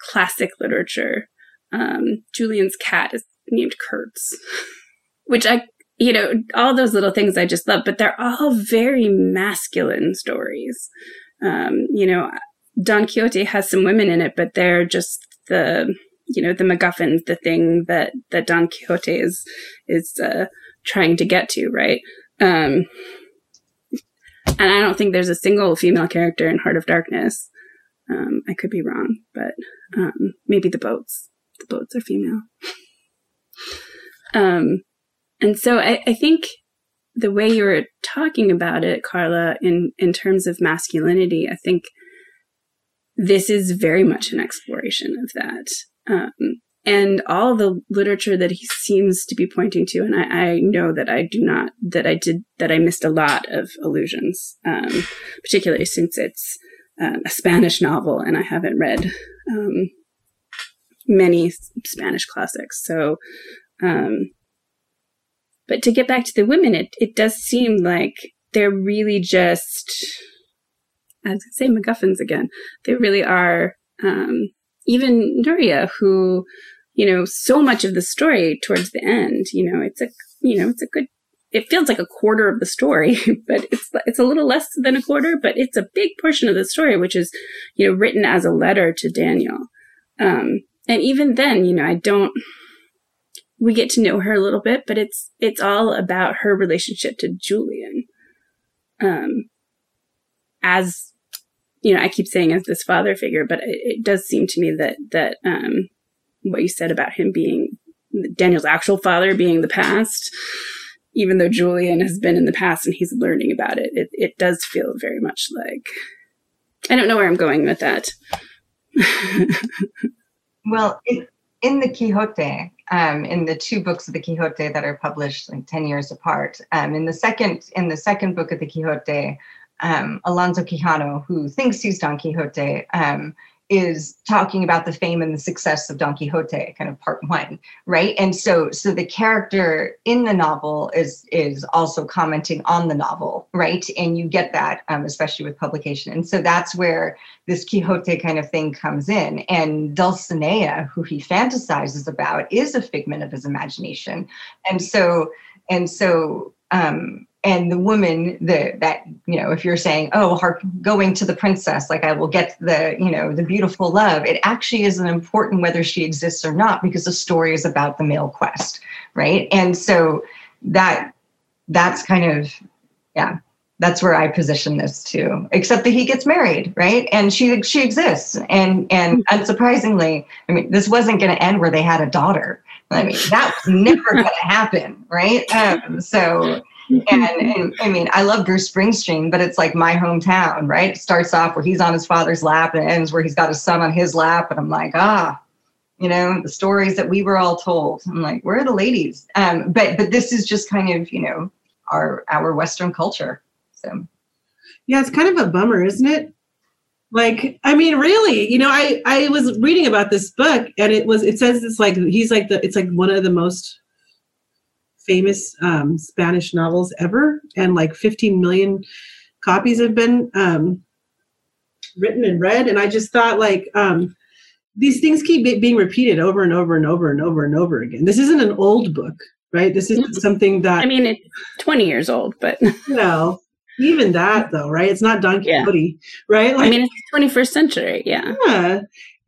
classic literature. Um, Julian's cat is named Kurtz, which I, you know, all those little things I just love, but they're all very masculine stories. Um, you know, Don Quixote has some women in it, but they're just the you know the MacGuffins, the thing that that Don Quixote is is uh, trying to get to, right? Um, and I don't think there's a single female character in Heart of Darkness. Um, I could be wrong, but um, maybe the boats. The boats are female. um, and so I, I think the way you were talking about it, Carla, in, in terms of masculinity, I think this is very much an exploration of that. Um, and all the literature that he seems to be pointing to, and I, I, know that I do not, that I did, that I missed a lot of allusions, um, particularly since it's uh, a Spanish novel and I haven't read um, many Spanish classics. So, um, but to get back to the women, it, it does seem like they're really just, as I was going to say MacGuffins again. They really are um, even Nuria, who, you know, so much of the story towards the end, you know, it's a, you know, it's a good, it feels like a quarter of the story, but it's, it's a little less than a quarter, but it's a big portion of the story, which is, you know, written as a letter to Daniel. Um, and even then, you know, I don't, we get to know her a little bit, but it's, it's all about her relationship to Julian. Um, as you know, I keep saying as this father figure, but it, it does seem to me that that um, what you said about him being Daniel's actual father being the past, even though Julian has been in the past and he's learning about it, it, it does feel very much like I don't know where I'm going with that. well, in, in the Quixote, um, in the two books of the Quixote that are published like ten years apart, um, in the second in the second book of the Quixote, um, Alonso Quijano, who thinks he's Don Quixote, um, is talking about the fame and the success of Don Quixote, kind of part one, right? And so, so the character in the novel is is also commenting on the novel, right? And you get that, um, especially with publication. And so that's where this Quixote kind of thing comes in. And Dulcinea, who he fantasizes about, is a figment of his imagination. And so, and so. Um, and the woman the that you know if you're saying oh hark going to the princess like i will get the you know the beautiful love it actually isn't important whether she exists or not because the story is about the male quest right? And so that that's kind of yeah that's where i position this too except that he gets married right? And she she exists. And and hmm. unsurprisingly i mean this wasn't going to end where they had a daughter. I mean that's never going to happen right? Um, so and, and, I mean, I love Bruce Springsteen, but it's like my hometown, right? It starts off where he's on his father's lap and it ends where he's got his son on his lap. And I'm like, ah, you know, the stories that we were all told. I'm like, where are the ladies? Um, but but this is just kind of, you know, our our Western culture. So yeah, it's kind of a bummer, isn't it? Like, I mean, really, you know, I I was reading about this book and it was it says it's like he's like the it's like one of the most famous um, Spanish novels ever, and like 15 million copies have been um, written and read. And I just thought, like, um, these things keep being repeated over and over and over and over and over again. This isn't an old book, right? This isn't something that I mean, it's 20 years old, but you know, even that though, right? It's not Don Quixote, yeah. right? Like, I mean, it's 21st century, yeah. Yeah,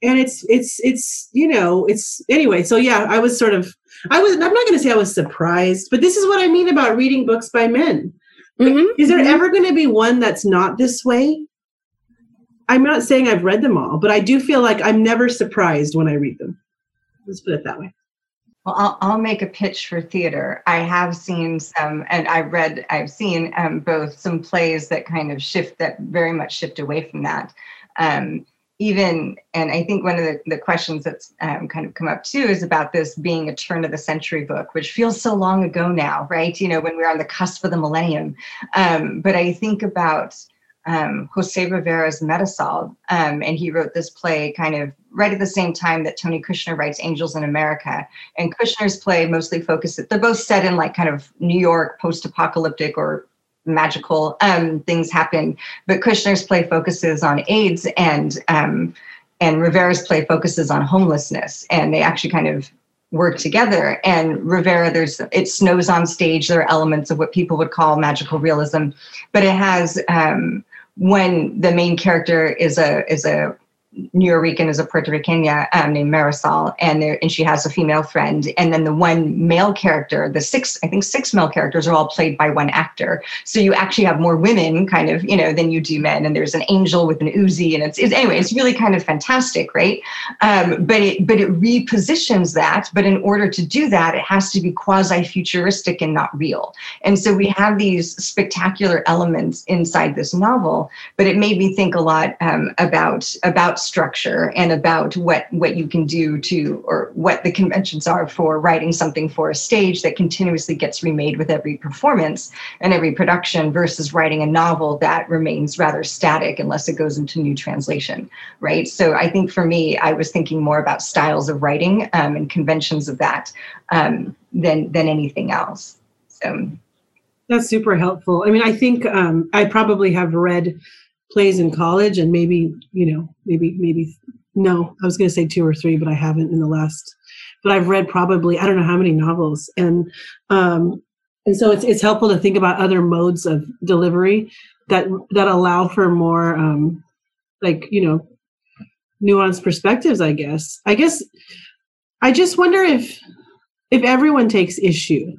and it's it's it's you know it's anyway. So yeah, I was sort of I was, I'm not going to say I was surprised, but this is what I mean about reading books by men. Mm-hmm. Is there mm-hmm. ever going to be one that's not this way? I'm not saying I've read them all, but I do feel like I'm never surprised when I read them. Let's put it that way. Well, I'll, I'll make a pitch for theater. I have seen some, and I've read, I've seen um, both some plays that kind of shift, that very much shift away from that. Um, even and i think one of the, the questions that's um, kind of come up too is about this being a turn of the century book which feels so long ago now right? You know when we're on the cusp of the millennium. Um, but i think about um, jose rivera's Marisol um, and he wrote this play kind of right at the same time that tony kushner writes angels in america. And kushner's play mostly focuses they're both set in like kind of new york post-apocalyptic or magical um, things happen. But Kushner's play focuses on AIDS and um, and Rivera's play focuses on homelessness, and they actually kind of work together. And Rivera, there's it snows on stage. There are elements of what people would call magical realism, but it has um, when the main character is a is a Nuyorican is a Puerto Rican um, named Marisol, and there and she has a female friend. And then the one male character, the six, I think six male characters are all played by one actor. So you actually have more women, kind of, you know, than you do men. And there's an angel with an Uzi, and it's, it's anyway, it's really kind of fantastic, right? Um, but it but it repositions that. But in order to do that, it has to be quasi futuristic and not real. And so we have these spectacular elements inside this novel. But it made me think a lot um, about about structure and about what what you can do to or what the conventions are for writing something for a stage that continuously gets remade with every performance and every production versus writing a novel that remains rather static unless it goes into new translation right? So i think for me i was thinking more about styles of writing um, and conventions of that um, than than anything else. So. That's super helpful. I mean i think um, i probably have read plays in college and maybe you know maybe maybe no, I was going to say two or three, but I haven't in the last. But I've read probably I don't know how many novels, and um, and so it's it's helpful to think about other modes of delivery that that allow for more um, like you know nuanced perspectives. I guess. I guess. I just wonder if if everyone takes issue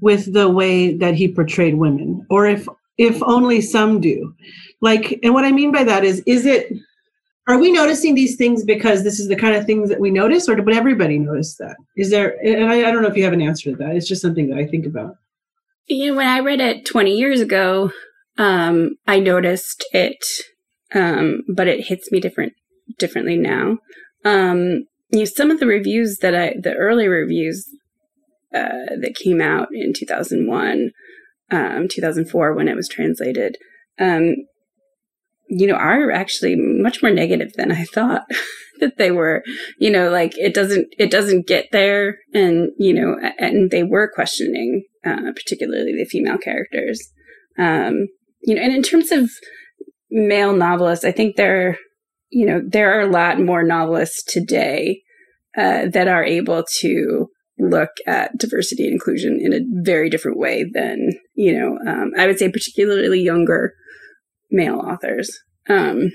with the way that he portrayed women, or if if only some do. Like, and what I mean by that is, is it are we noticing these things because this is the kind of things that we notice or would everybody notice that? Is there and I, I, don't know if you have an answer to that. It's just something that i think about. You know when i read it 20 years ago um, i noticed it um, but it hits me different differently now. Um, you know some of the reviews that i the early reviews uh, that came out in 2001 um, 2004 when it was translated um, you know, are actually much more negative than I thought that they were. You know, like it doesn't it doesn't get there, and you know, and they were questioning, uh, particularly the female characters. Um, you know, and in terms of male novelists, I think there, you know, there are a lot more novelists today uh, that are able to look at diversity and inclusion in a very different way than you know um, i would say particularly younger male authors. Um,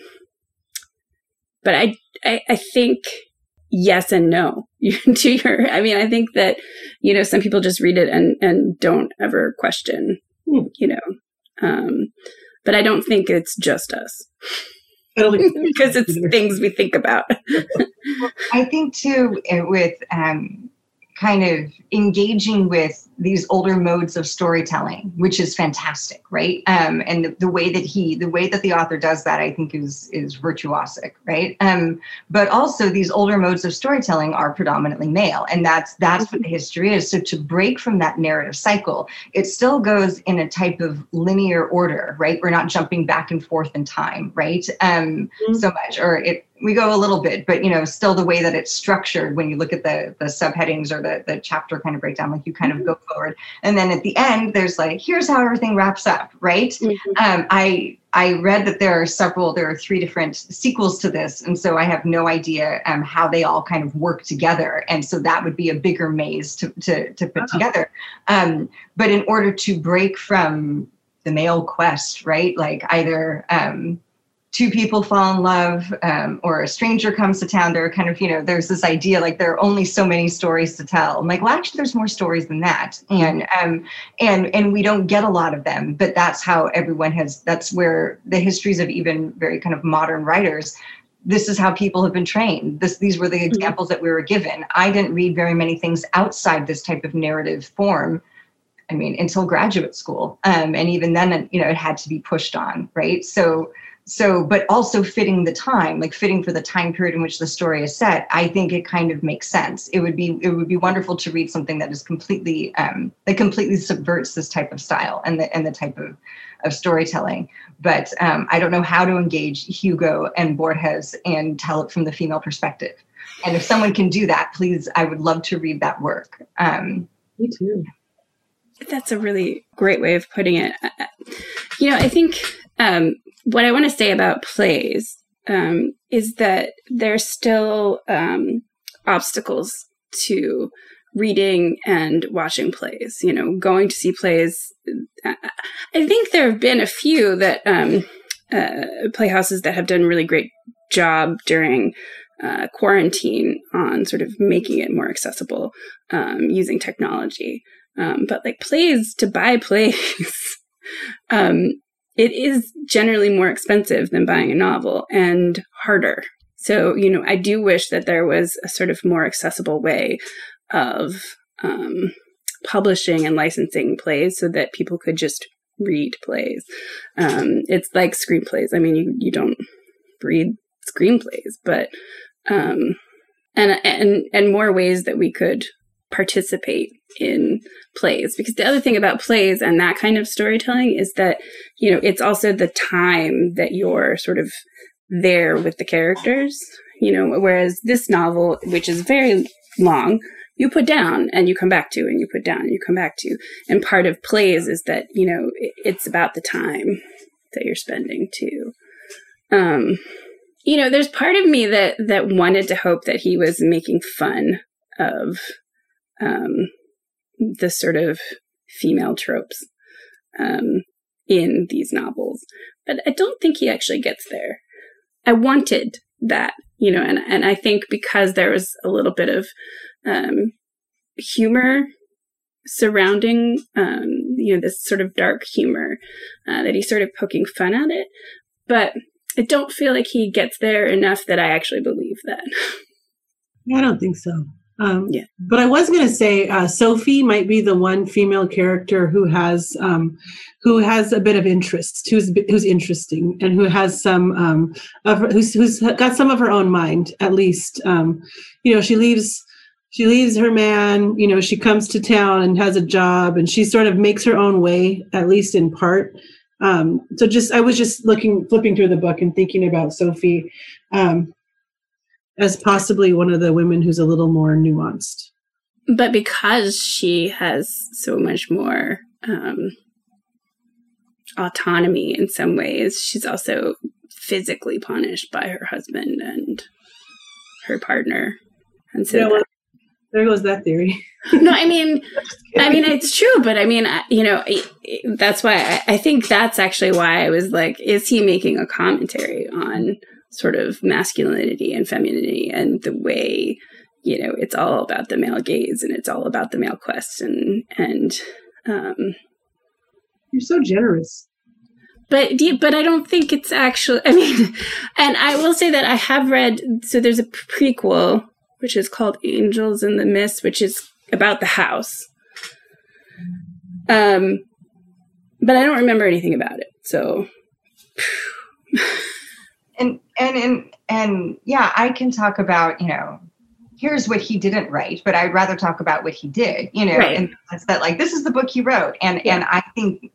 but I, I, I think yes and no to your, I mean, I think that, you know, some people just read it and, and don't ever question, hmm. you know, um, but I don't think it's just us. because it's things we think about. I think too, with um, kind of engaging with these older modes of storytelling, which is fantastic, right? Um, and the, the, way that he, the way that the author does that, I think is is virtuosic, right? Um, but also these older modes of storytelling are predominantly male, and that's that's what the history is. So to break from that narrative cycle, it still goes in a type of linear order, right? We're not jumping back and forth in time, right? Um, mm-hmm. So much, or it we go a little bit, but you know, still the way that it's structured when you look at the the subheadings or the the chapter kind of breakdown, like you kind of mm-hmm. go forward, and then at the end, there's like, here's how everything wraps up, right? Mm-hmm. Um, I I read that there are several, there are three different sequels to this, and so I have no idea um, how they all kind of work together, and so that would be a bigger maze to to to put uh-huh. together. Um, but in order to break from the male quest, right? Like either um, two people fall in love um, or a stranger comes to town there are kind of you know there's this idea like there are only so many stories to tell. I'm like well actually there's more stories than that. And um and and we don't get a lot of them but that's how everyone has that's where the histories of even very kind of modern writers this is how people have been trained. This these were the mm-hmm. examples that we were given. I didn't read very many things outside this type of narrative form i mean until graduate school. Um, and even then you know it had to be pushed on right? So so but also fitting the time like fitting for the time period in which the story is set i think it kind of makes sense. It would be it would be wonderful to read something that is completely um, that completely subverts this type of style and the and the type of of storytelling. But um, i don't know how to engage hugo and borges and tell it from the female perspective. And if someone can do that please i would love to read that work. Um, me too. That's a really great way of putting it. You know i think um, what I want to say about plays um, is that there's still um, obstacles to reading and watching plays. You know, going to see plays. I think there have been a few that um, uh, playhouses that have done really great job during uh, quarantine on sort of making it more accessible um, using technology. Um, but like plays to buy plays um, it is generally more expensive than buying a novel and harder. So, you know, I do wish that there was a sort of more accessible way of um, publishing and licensing plays so that people could just read plays. Um, it's like screenplays. I mean, you, you don't read screenplays, but um, and and and more ways that we could participate in plays. Because the other thing about plays and that kind of storytelling is that you know it's also the time that you're sort of there with the characters you know whereas this novel which is very long you put down and you come back to and you put down and you come back to. And part of plays is that you know it's about the time that you're spending too um you know, there's part of me that that wanted to hope that he was making fun of um, the sort of female tropes um, in these novels, but I don't think he actually gets there. I wanted that, you know, and and I think because there was a little bit of um, humor surrounding, um, you know, this sort of dark humor uh, that he's sort of poking fun at it, but I don't feel like he gets there enough that I actually believe that. I don't think so. Um, Yeah. But I was going to say uh, Sophie might be the one female character who has um, who has a bit of interest, who's who's interesting, and who has some um, of her- who's who's got some of her own mind at least. Um, you know, she leaves she leaves her man. You know, she comes to town and has a job, and she sort of makes her own way, at least in part. Um, so just I was just looking flipping through the book and thinking about Sophie. Um, as possibly one of the women who's a little more nuanced. But because she has so much more um, autonomy in some ways, she's also physically punished by her husband and her partner. And so, Yeah, well, that- there goes that theory. no, I mean, I mean, it's true, but I mean, I- you know, I- I- that's why I think that's actually why I was like, is he making a commentary on sort of masculinity and femininity and the way, you know, it's all about the male gaze and it's all about the male quest and, and, um, You're so generous. but but I don't think it's actually. I mean, and I will say that I have read. So there's a prequel which is called Angels in the Mist, which is about the house. Um, but I don't remember anything about it. So and and and and yeah i can talk about you know here's what he didn't write but i'd rather talk about what he did you know Right. and that's that like this is the book he wrote and Yeah. and i think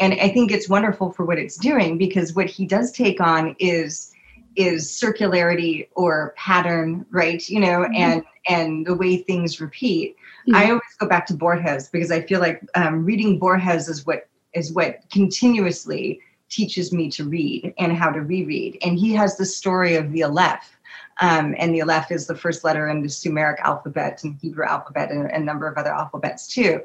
and i think it's wonderful for what it's doing because what he does take on is is circularity or pattern right you know Mhm. and and the way things repeat Mhm. i always go back to borges because i feel like um, reading borges is what is what continuously teaches me to read and how to reread. And he has the story of the Aleph. Um, and the Aleph is the first letter in the Semitic alphabet and Hebrew alphabet and a number of other alphabets too,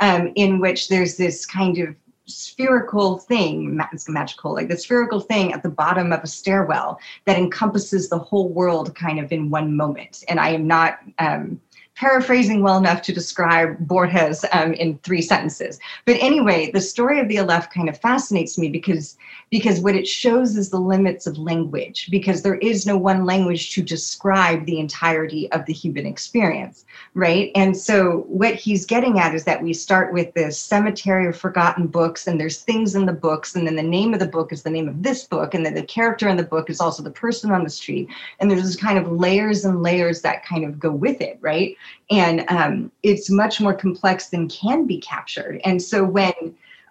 um, in which there's this kind of spherical thing, magical, like the spherical thing at the bottom of a stairwell that encompasses the whole world kind of in one moment. And I am not um, paraphrasing well enough to describe Borges um, in three sentences. But anyway, the story of the Aleph kind of fascinates me because because what it shows is the limits of language because there is no one language to describe the entirety of the human experience right? And so what he's getting at is that we start with this cemetery of forgotten books and there's things in the books and then the name of the book is the name of this book and then the character in the book is also the person on the street. And there's this kind of layers and layers that kind of go with it right and um, it's much more complex than can be captured and so when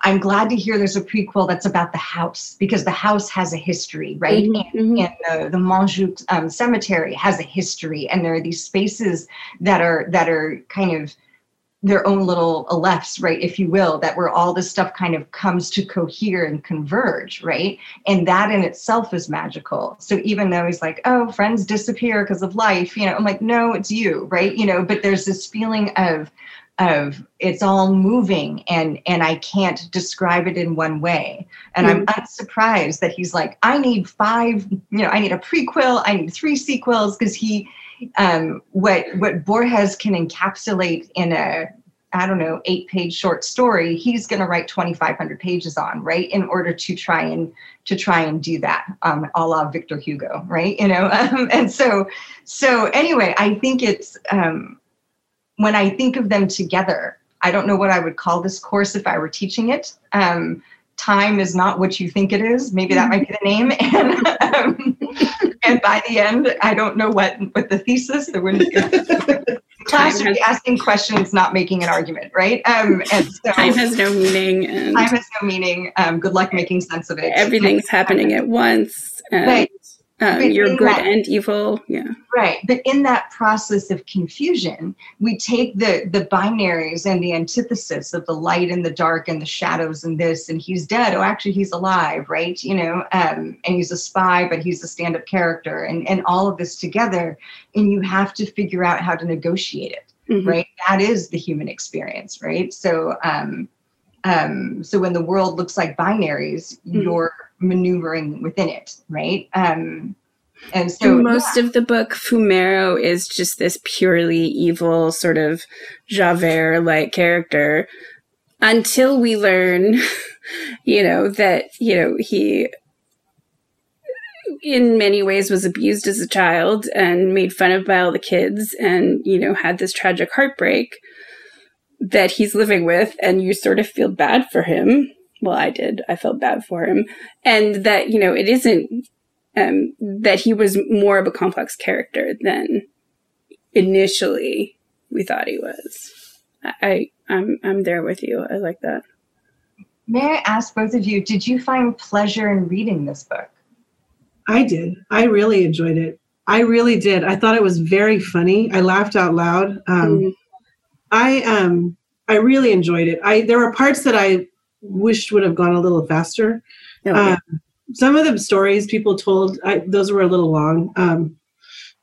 I'm glad to hear there's a prequel that's about the house because the house has a history, right? Mhm, And, mhm. and the the Montjuic um, cemetery has a history, and there are these spaces that are that are kind of their own little alephs, right, if you will, that where all this stuff kind of comes to cohere and converge, right? And that in itself is magical. So even though he's like, oh, friends disappear because of life, you know, I'm like, no, it's you, right? You know, but there's this feeling of of it's all moving and and I can't describe it in one way. And I'm mm-hmm. unsurprised that he's like, I need five, you know, I need a prequel, I need three sequels, because he um what what Borges can encapsulate in a I don't know, eight page short story, he's going to write 2,500 pages on, right? In order to try and to try and do that, um, a la Victor Hugo, right? You know, um, and so, so anyway, I think it's, um, when I think of them together, I don't know what I would call this course if I were teaching it. Um, time is not what you think it is. Maybe that might be the name. And, um, and by the end, I don't know what, what the thesis, there wouldn't class would be asking questions, not making an argument, right? Um, and so time has no meaning time has no meaning. Um, good luck making sense of it. everything's happening at once. Right. Um, you're good that, and evil yeah. Right but in that process of confusion we take the the binaries and the antithesis of the light and the dark and the shadows and this and he's dead. Oh actually he's alive right? You know um, and he's a spy but he's a stand-up character and and all of this together and you have to figure out how to negotiate it mm-hmm. right? That is the human experience right? So um um so when the world looks like binaries mm-hmm. you're maneuvering within it, right? Um, and so most yeah. of the book, Fumero is just this purely evil sort of Javert like character until we learn, you know, that, you know, he in many ways was abused as a child and made fun of by all the kids and, you know, had this tragic heartbreak that he's living with and you sort of feel bad for him well, I did. I felt bad for him. And that, you know, it isn't um, that he was more of a complex character than initially we thought he was. I, I'm, I'm there with you. I like that. May I ask both of you, did you find pleasure in reading this book? I did. I really enjoyed it. I really did. I thought it was very funny. I laughed out loud. Um, mm. I um I really enjoyed it. I there were parts that I wished would have gone a little faster. Okay. Um, some of the stories people told, I, those were a little long, um,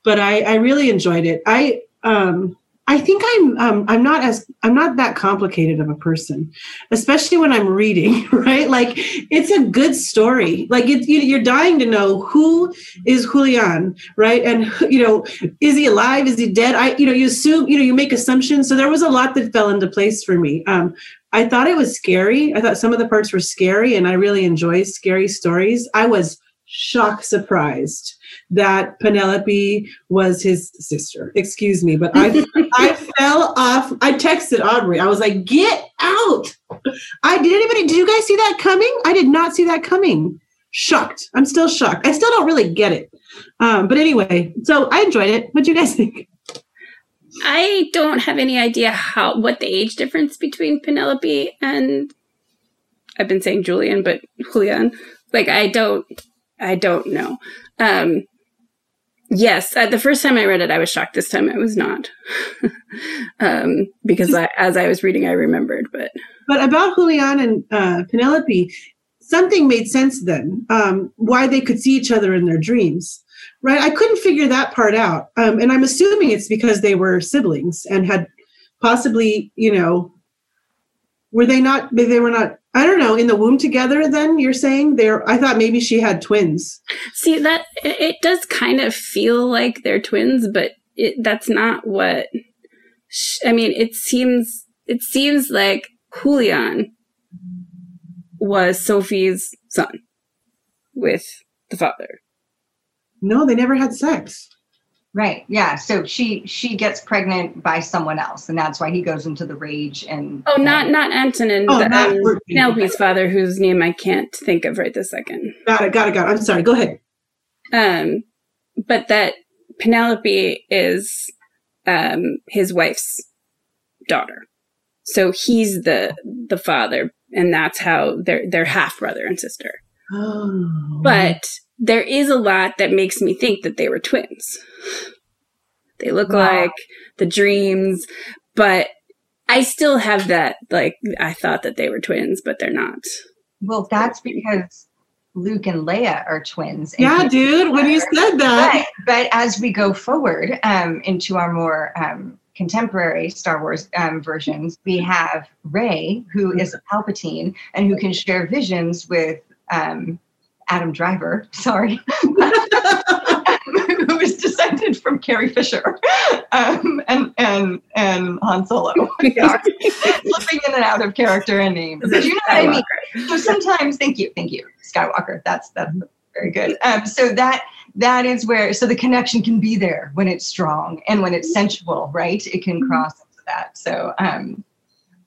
but I, I, really enjoyed it. I um, I think I'm um, I'm not as I'm not that complicated of a person, especially when I'm reading. Right, like it's a good story. Like it, you're dying to know who is Julian, right? And you know, is he alive? Is he dead? I you know you assume you know you make assumptions. So there was a lot that fell into place for me. I thought it was scary. I thought some of the parts were scary, and I really enjoy scary stories. I was shock surprised that Penelope was his sister. Excuse me, but I I fell off. I texted Aubrey. I was like, "Get out!" I did anybody? Did you guys see that coming? I did not see that coming. Shocked. I'm still shocked. I still don't really get it. Um, but anyway, so I enjoyed it. What do you guys think? I don't have any idea how what the age difference between Penelope and I've been saying Julian, but Julian. Like I don't I don't know. Um yes, uh, the first time I read it I was shocked. This time I was not. um because I, as I was reading I remembered, but But about Julian and uh, Penelope, something made sense then. Um why they could see each other in their dreams right? I couldn't figure that part out. Um, and I'm assuming it's because they were siblings and had possibly, you know, were they not, they were not, I don't know, in the womb together then you're saying they're, I thought maybe she had twins. See that it does kind of feel like they're twins, but it, that's not what, I mean, it seems, it seems like Julian was Sophie's son with the father. No, they never had sex. Right. Yeah. So she she gets pregnant by someone else, and that's why he goes into the rage and. Oh, not not Antonin, oh, the, not um, Penelope's father, whose name I can't think of right this second. Got it. Got it. Got it. I'm sorry. Go ahead. Um, but that Penelope is um his wife's daughter, so he's the the father, and that's how they're they're half brother and sister. Oh. But there is a lot that makes me think that they were twins. They look wow. like the dreams, but I still have that like I thought that they were twins, but they're not. Well, that's because Luke and Leia are twins. Yeah, dude, when you said that. But, but, as we go forward um, into our more um, contemporary Star Wars um, versions, we have Rey, who is a Palpatine and who can share visions with um, Adam Driver, sorry, who is descended from Carrie Fisher um, and and and Han Solo. Slipping in and out of character and names. But you know what I mean? So sometimes, thank you, thank you, Skywalker. That's that's very good. Um, so that that is where so the connection can be there when it's strong and when it's sensual, right? It can mm-hmm. cross into that. So um,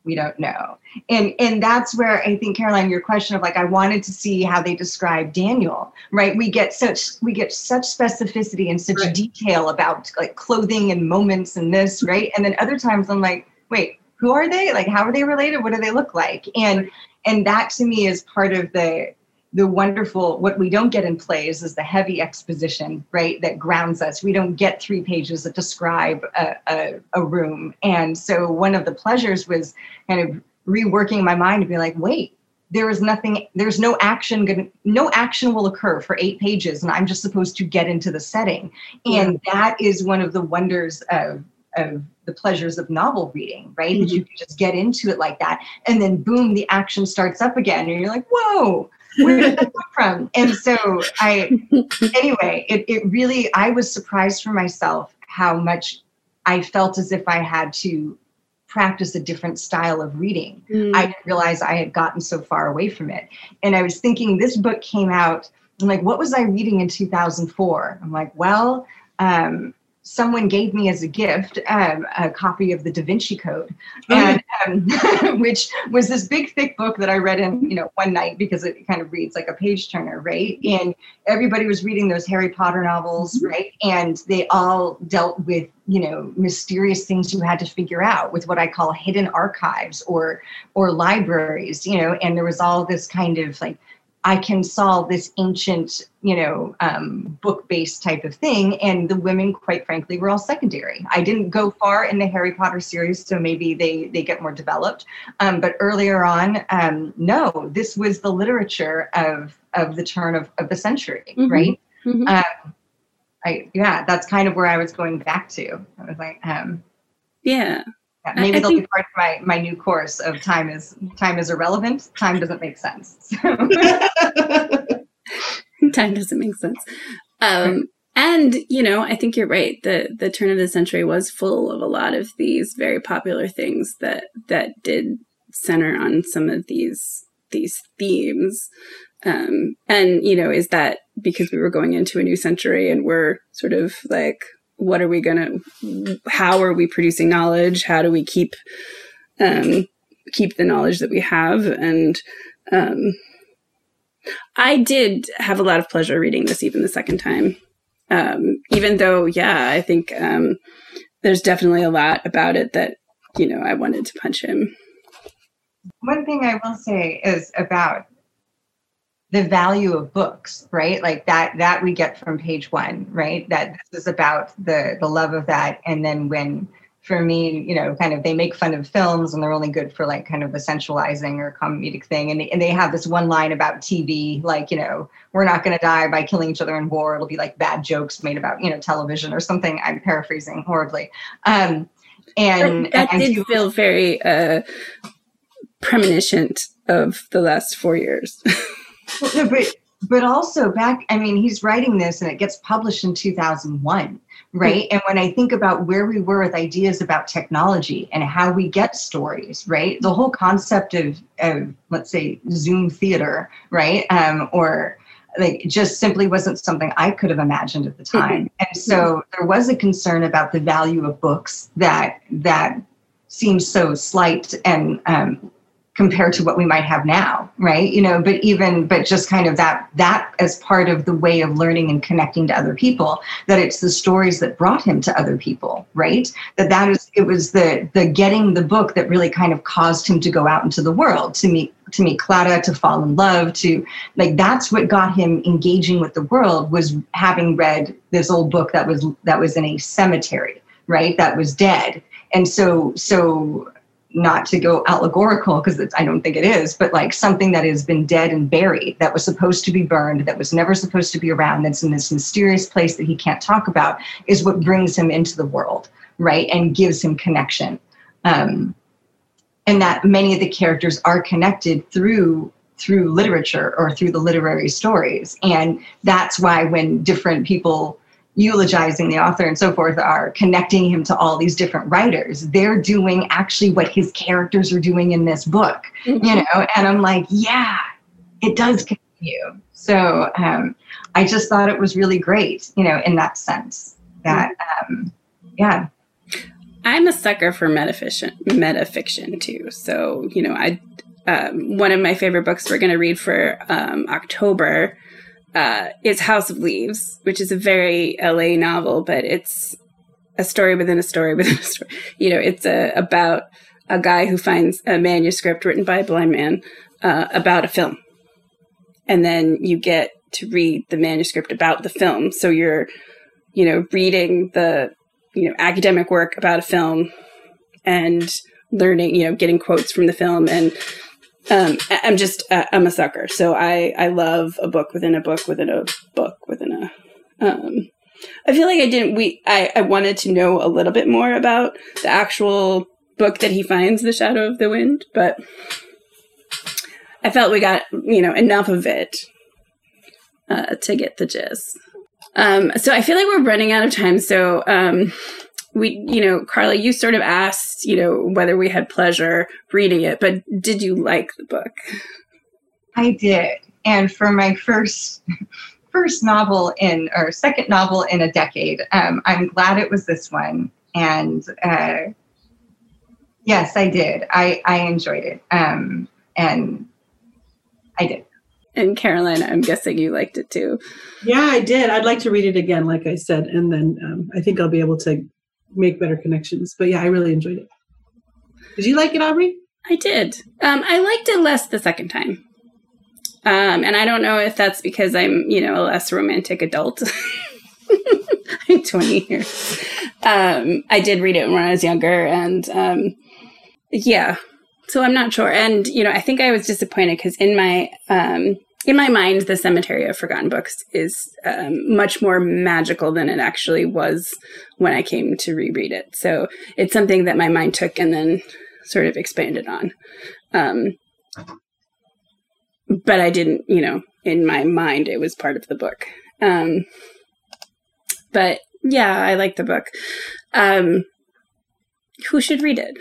we don't know. And and that's where i think caroline your question of like i wanted to see how they describe daniel right? We get such we get such specificity and such right. detail about like clothing and moments and this right? And then other times i'm like wait who are they? Like how are they related? What do they look like? And and that to me is part of the the wonderful what we don't get in plays is the heavy exposition right that grounds us we don't get three pages that describe a, a, a room and so one of the pleasures was kind of reworking my mind to be like wait there is nothing there's no action going no action will occur for eight pages and i'm just supposed to get into the setting and yeah. that is one of the wonders of of the pleasures of novel reading right mm-hmm. that you can just get into it like that and then boom the action starts up again and you're like whoa where did that come from and so i anyway it, it really i was surprised for myself how much i felt as if i had to practice a different style of reading. Mm. I didn't realize I had gotten so far away from it. And I was thinking this book came out, I'm like, what was I reading in 2004? I'm like, well, um, someone gave me as a gift um, a copy of the Da Vinci Code, oh, and um, which was this big thick book that I read in you know one night because it kind of reads like a page turner, right? And everybody was reading those Harry Potter novels, mm-hmm. right? And they all dealt with you know mysterious things you had to figure out with what I call hidden archives or or libraries, you know. And there was all this kind of like I can solve this ancient, you know, um, book-based type of thing. And the women, quite frankly, were all secondary. I didn't go far in the Harry Potter series, so maybe they they get more developed. Um, but earlier on, um, no, this was the literature of of the turn of, of the century, mm-hmm. right? Mm-hmm. Um, I yeah, that's kind of where I was going back to. I was like, um, yeah, maybe they'll be part of my, my new course of time is time is irrelevant. Time doesn't make sense. time doesn't make sense. Um, and you know, I think you're right. The the turn of the century was full of a lot of these very popular things that that did center on some of these these themes. Um, and you know, is that because we were going into a new century and we're sort of like what are we going to how are we producing knowledge? How do we keep um, keep the knowledge that we have? And um, i did have a lot of pleasure reading this even the second time. Um, even though yeah i think um, there's definitely a lot about it that you know i wanted to punch him. One thing i will say is about the value of books right? Like that that we get from page one right? That this is about the the love of that. And then when for me you know kind of they make fun of films and they're only good for like kind of a sensualizing or comedic thing. And they, and they have this one line about tv like you know we're not going to die by killing each other in war. It'll be like bad jokes made about you know television or something. I'm paraphrasing horribly. Um and that, that did feel very uh premonition of the last four years but but also back i mean he's writing this and it gets published in 2001 right? And when i think about where we were with ideas about technology and how we get stories right? The whole concept of, of let's say zoom theater right? Um, or like just simply wasn't something i could have imagined at the time. Mm-hmm. and so there was a concern about the value of books that that seems so slight and um, compared to what we might have now right? You know but even but just kind of that that as part of the way of learning and connecting to other people that it's the stories that brought him to other people right? That that is it was the the getting the book that really kind of caused him to go out into the world to meet to meet clara to fall in love to like that's what got him engaging with the world was having read this old book that was that was in a cemetery right? That was dead. And so so not to go allegorical because I don't think it is, but like something that has been dead and buried, that was supposed to be burned, that was never supposed to be around, that's in this mysterious place that he can't talk about, is what brings him into the world, right? And gives him connection. Um, and that many of the characters are connected through through literature or through the literary stories and that's why when different people eulogizing the author and so forth are connecting him to all these different writers. They're doing actually what his characters are doing in this book mm-hmm. you know? And i'm like yeah it does continue. So um, i just thought it was really great you know in that sense that um, yeah. I'm a sucker for metafiction metafiction too. So you know i um, one of my favorite books we're going to read for um, october uh, is House of Leaves, which is a very LA novel, but it's a story within a story within a story. You know, it's a, about a guy who finds a manuscript written by a blind man uh, about a film. and then you get to read the manuscript about the film. So you're, you know, reading the, you know, academic work about a film and learning, you know, getting quotes from the film. And um, I'm just, uh, I'm a sucker. So I, I love a book within a book within a book within a, um, I feel like I didn't, we, I, I wanted to know a little bit more about the actual book that he finds, The Shadow of the Wind, but I felt we got, you know, enough of it uh, to get the gist. Um, so I feel like we're running out of time. So, um, we, you know, Carla, you sort of asked, you know, whether we had pleasure reading it, but did you like the book? I did. And for my first first novel in or second novel in a decade, um, I'm glad it was this one. And uh, yes, I did. I I enjoyed it. Um, and I did. And Caroline, I'm guessing you liked it too. Yeah, I did. I'd like to read it again, like I said, and then um, I think I'll be able to make better connections. But yeah, I really enjoyed it. Did you like it, Aubrey? I did. Um, I liked it less the second time. Um, and I don't know if that's because I'm, you know, a less romantic adult. I'm 20 years. Um, I did read it when I was younger, and um, yeah, so I'm not sure. And you know, I think I was disappointed because in my um, in my mind, the Cemetery of Forgotten Books is um, much more magical than it actually was when I came to reread it. So it's something that my mind took and then sort of expanded on. Um, but I didn't, you know, in my mind, it was part of the book. Um, but yeah, I like the book. Um, who should read it?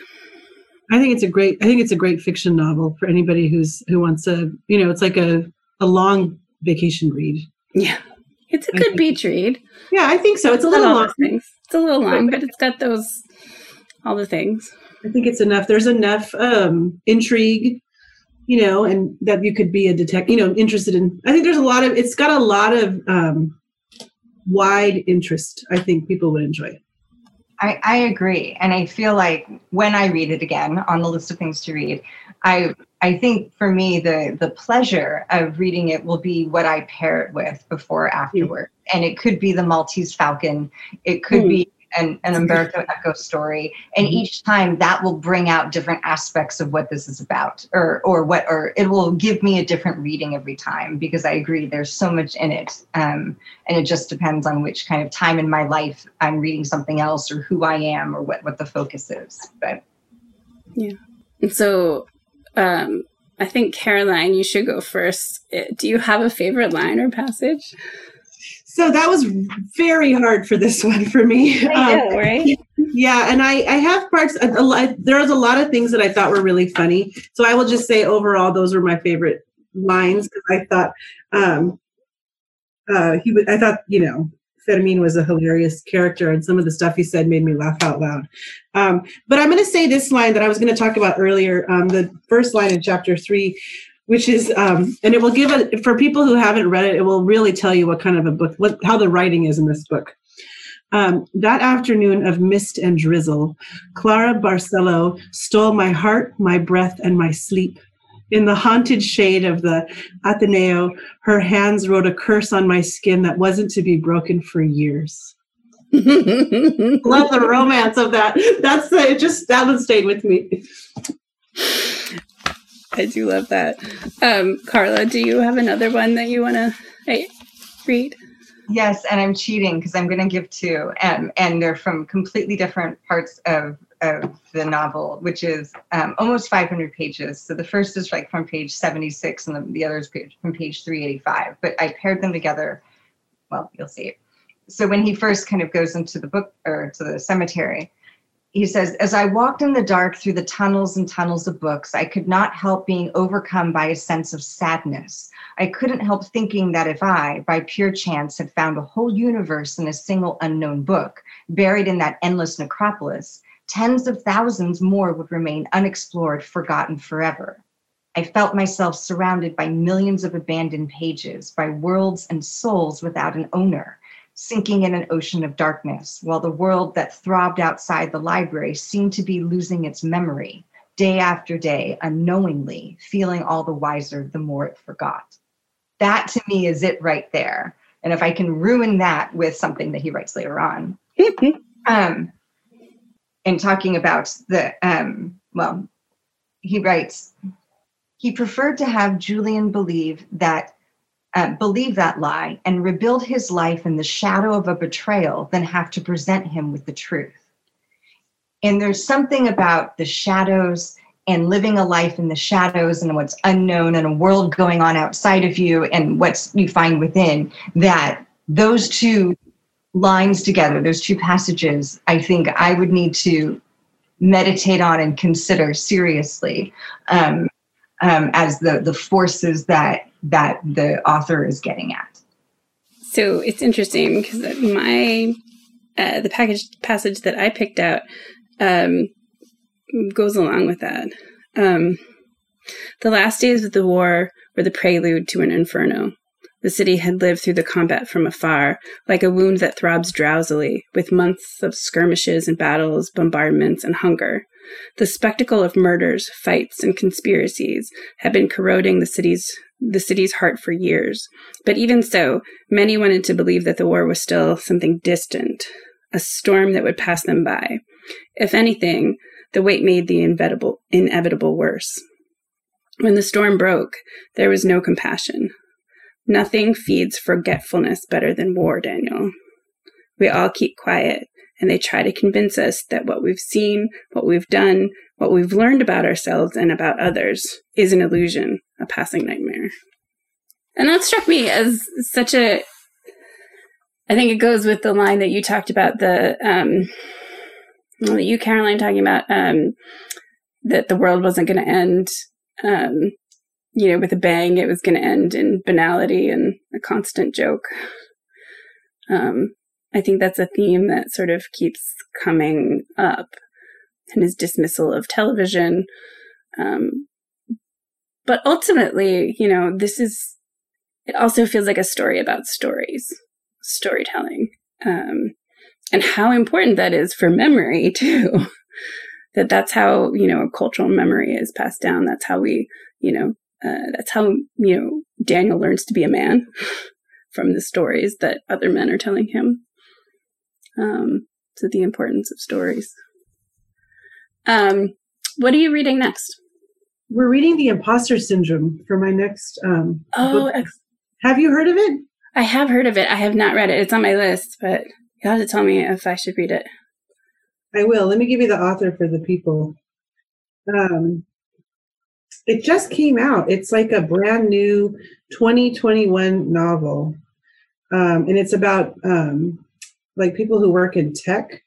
I think it's a great. I think it's a great fiction novel for anybody who's who wants a. You know, it's like a a long vacation read. Yeah, it's a good beach read. Yeah, I think so. It's a little long. Things. It's a little long, but it's got those all the things. I think it's enough. There's enough um, intrigue, you know, and that you could be a detective. You know, interested in. I think there's a lot of. It's got a lot of um, wide interest. I think people would enjoy. I, I agree. And I feel like when I read it again on the list of things to read, I I think for me the the pleasure of reading it will be what I pair it with before or afterward. Mm. And it could be the Maltese Falcon. It could mm. be an, an Umberto Eco story. And mm-hmm. each time that will bring out different aspects of what this is about or or what or it will give me a different reading every time because I agree there's so much in it. Um, and it just depends on which kind of time in my life I'm reading something else or who I am or what, what the focus is. But yeah. And so um I think Caroline, you should go first. Uh, do you have a favorite line or passage? So that was very hard for this one for me. Know, um, right? Yeah, and I I have parts. A, a lot, there was a lot of things that I thought were really funny. So I will just say overall, those were my favorite lines because I thought um, uh, he. I thought you know Fermin was a hilarious character, and some of the stuff he said made me laugh out loud. Um, but I'm going to say this line that I was going to talk about earlier. Um, the first line in chapter three, which is um, and it will give a for people who haven't read it it will really tell you what kind of a book what how the writing is in this book. Um, that afternoon of mist and drizzle clara barcelo stole my heart my breath and my sleep. In the haunted shade of the ateneo her hands wrote a curse on my skin that wasn't to be broken for years. Love the romance of that. That's the, it just that one stayed with me I do love that. Um, Carla, do you have another one that you want to hey, read? Yes, and I'm cheating because I'm going to give two, and and they're from completely different parts of of the novel, which is um, almost 500 pages. So the first is like from page 76, and the, the other is page, from page 385. But I paired them together. Well, you'll see. So when he first kind of goes into the book or to the cemetery, he says, As I walked in the dark through the tunnels and tunnels of books, I could not help being overcome by a sense of sadness. I couldn't help thinking that if I, by pure chance, had found a whole universe in a single unknown book, buried in that endless necropolis, tens of thousands more would remain unexplored, forgotten forever. I felt myself surrounded by millions of abandoned pages, by worlds and souls without an owner sinking in an ocean of darkness, while the world that throbbed outside the library seemed to be losing its memory, day after day, unknowingly, feeling all the wiser the more it forgot. that to me is it right there. And if I can ruin that with something that he writes later on, um, and talking about the, um, well, he writes, he preferred to have Julian believe that uh, believe that lie and rebuild his life in the shadow of a betrayal than have to present him with the truth. And there's something about the shadows and living a life in the shadows and what's unknown and a world going on outside of you and what you find within that those two lines together, those two passages, I think I would need to meditate on and consider seriously um, um, as the the forces that that the author is getting at. So it's interesting because my uh, the package passage that I picked out um, goes along with that. Um, the last days of the war were the prelude to an inferno. The city had lived through the combat from afar, like a wound that throbs drowsily, with months of skirmishes and battles, bombardments, and hunger. The spectacle of murders, fights, and conspiracies had been corroding the city's the city's heart for years. But even so, many wanted to believe that the war was still something distant, a storm that would pass them by. If anything, the wait made the inevitable, inevitable worse. When the storm broke, there was no compassion. Nothing feeds forgetfulness better than war, Daniel. We all keep quiet, and they try to convince us that what we've seen, what we've done, what we've learned about ourselves and about others is an illusion, a passing nightmare. And that struck me as such a I think it goes with the line that you talked about the um well, you Caroline talking about um that the world wasn't going to end um you know with a bang it was going to end in banality and a constant joke um I think that's a theme that sort of keeps coming up and his dismissal of television. Um, but ultimately, you know, this is, it also feels like a story about stories, storytelling, um, and how important that is for memory, too. that that's how, you know, cultural memory is passed down. That's how we, you know, uh, that's how, you know, Daniel learns to be a man from the stories that other men are telling him. Um, to the importance of stories. Um, what are you reading next? We're reading The Imposter Syndrome for my next um, oh, book. Have you heard of it? I have heard of it. I have not read it. It's on my list, but you have to tell me if I should read it. I will. Let me give you the author for the people. Um, it just came out. It's like a brand new 2021 novel. Um, and it's about um, like people who work in tech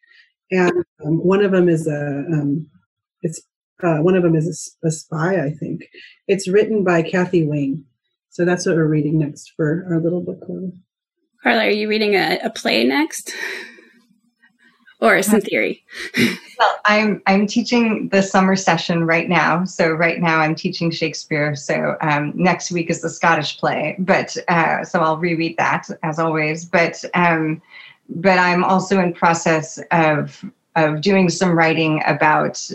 and um, one of them is a um, it's uh, one of them is a, a, spy i think. It's written by kathy Wang, so that's what we're reading next for our little book club. Carla are you reading a, a play next? Or some theory? Well i'm i'm teaching the summer session right now. So right now i'm teaching shakespeare. So um, next week is the scottish play. But uh, so i'll reread that as always. But um, but I'm also in process of of doing some writing about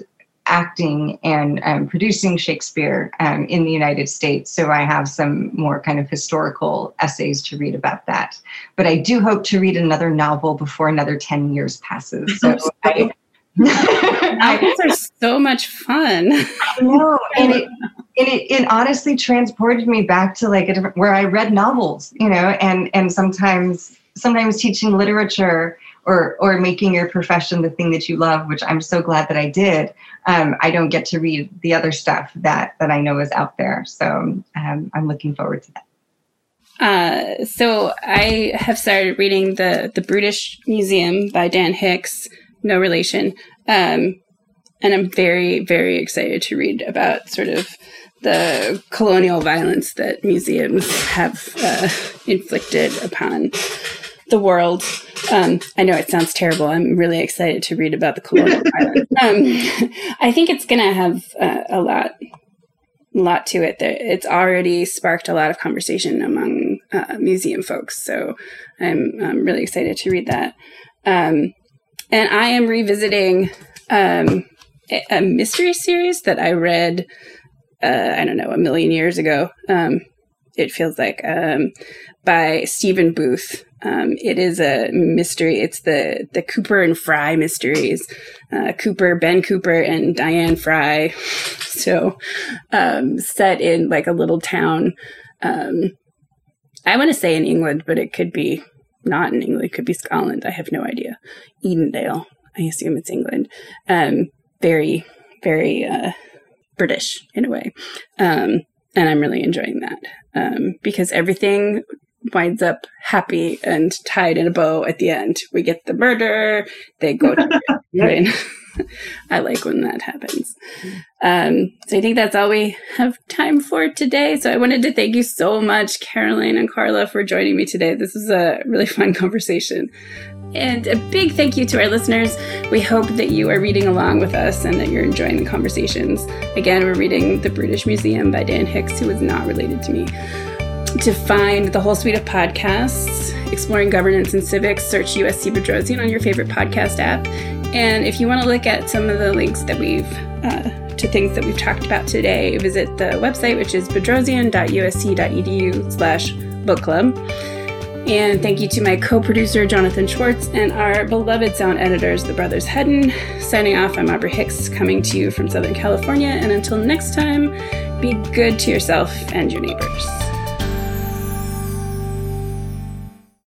acting and um, producing Shakespeare um, in the United States. So I have some more kind of historical essays to read about that. But I do hope to read another novel before another 10 years passes. So I, Novels are so much fun. I know. And it, and it, it honestly transported me back to like a different, where I read novels, you know, and, and sometimes sometimes teaching literature or or making your profession the thing that you love, which I'm so glad that I did. Um, I don't get to read the other stuff that that I know is out there, so um, I'm looking forward to that. Uh, so I have started reading the the Brutish Museum by Dan Hicks, no relation, um, and I'm very very excited to read about sort of the colonial violence that museums have uh, inflicted upon the world. Um, I know it sounds terrible. I'm really excited to read about the colonial violence. Um, I think it's going to have uh, a lot, a lot to it. It's already sparked a lot of conversation among uh, museum folks. So I'm, I'm, really excited to read that. Um, and I am revisiting um, a, a, mystery series that I read. Uh, I don't know, a million years ago. Um, it feels like, um, by Stephen Booth. Um, it is a mystery. It's the the Cooper and Fry mysteries. Uh, Cooper, Ben Cooper, and Diane Fry. So, um, set in like a little town. Um, I want to say in England, but it could be not in England. It could be Scotland. I have no idea. Edendale. I assume it's England. Um, very, very uh, British in a way. Um, and I'm really enjoying that um, because everything winds up happy and tied in a bow at the end. We get the murder, they go to I like when that happens. Um, so I think that's all we have time for today. So I wanted to thank you so much, Caroline and Carla, for joining me today. This was a really fun conversation. And a big thank you to our listeners. We hope that you are reading along with us and that you're enjoying the conversations. Again, we're reading The British Museum by Dan Hicks, who is not related to me. To find the whole suite of podcasts, exploring governance and civics, search USC Bedrosian on your favorite podcast app. And if you want to look at some of the links that we've uh, to things that we've talked about today, visit the website, which is bedrosian.usc.edu slash book club. And thank you to my co producer, Jonathan Schwartz, and our beloved sound editors, the Brothers Hedden. Signing off, I'm Aubrey Hicks, coming to you from Southern California. And until next time, be good to yourself and your neighbors.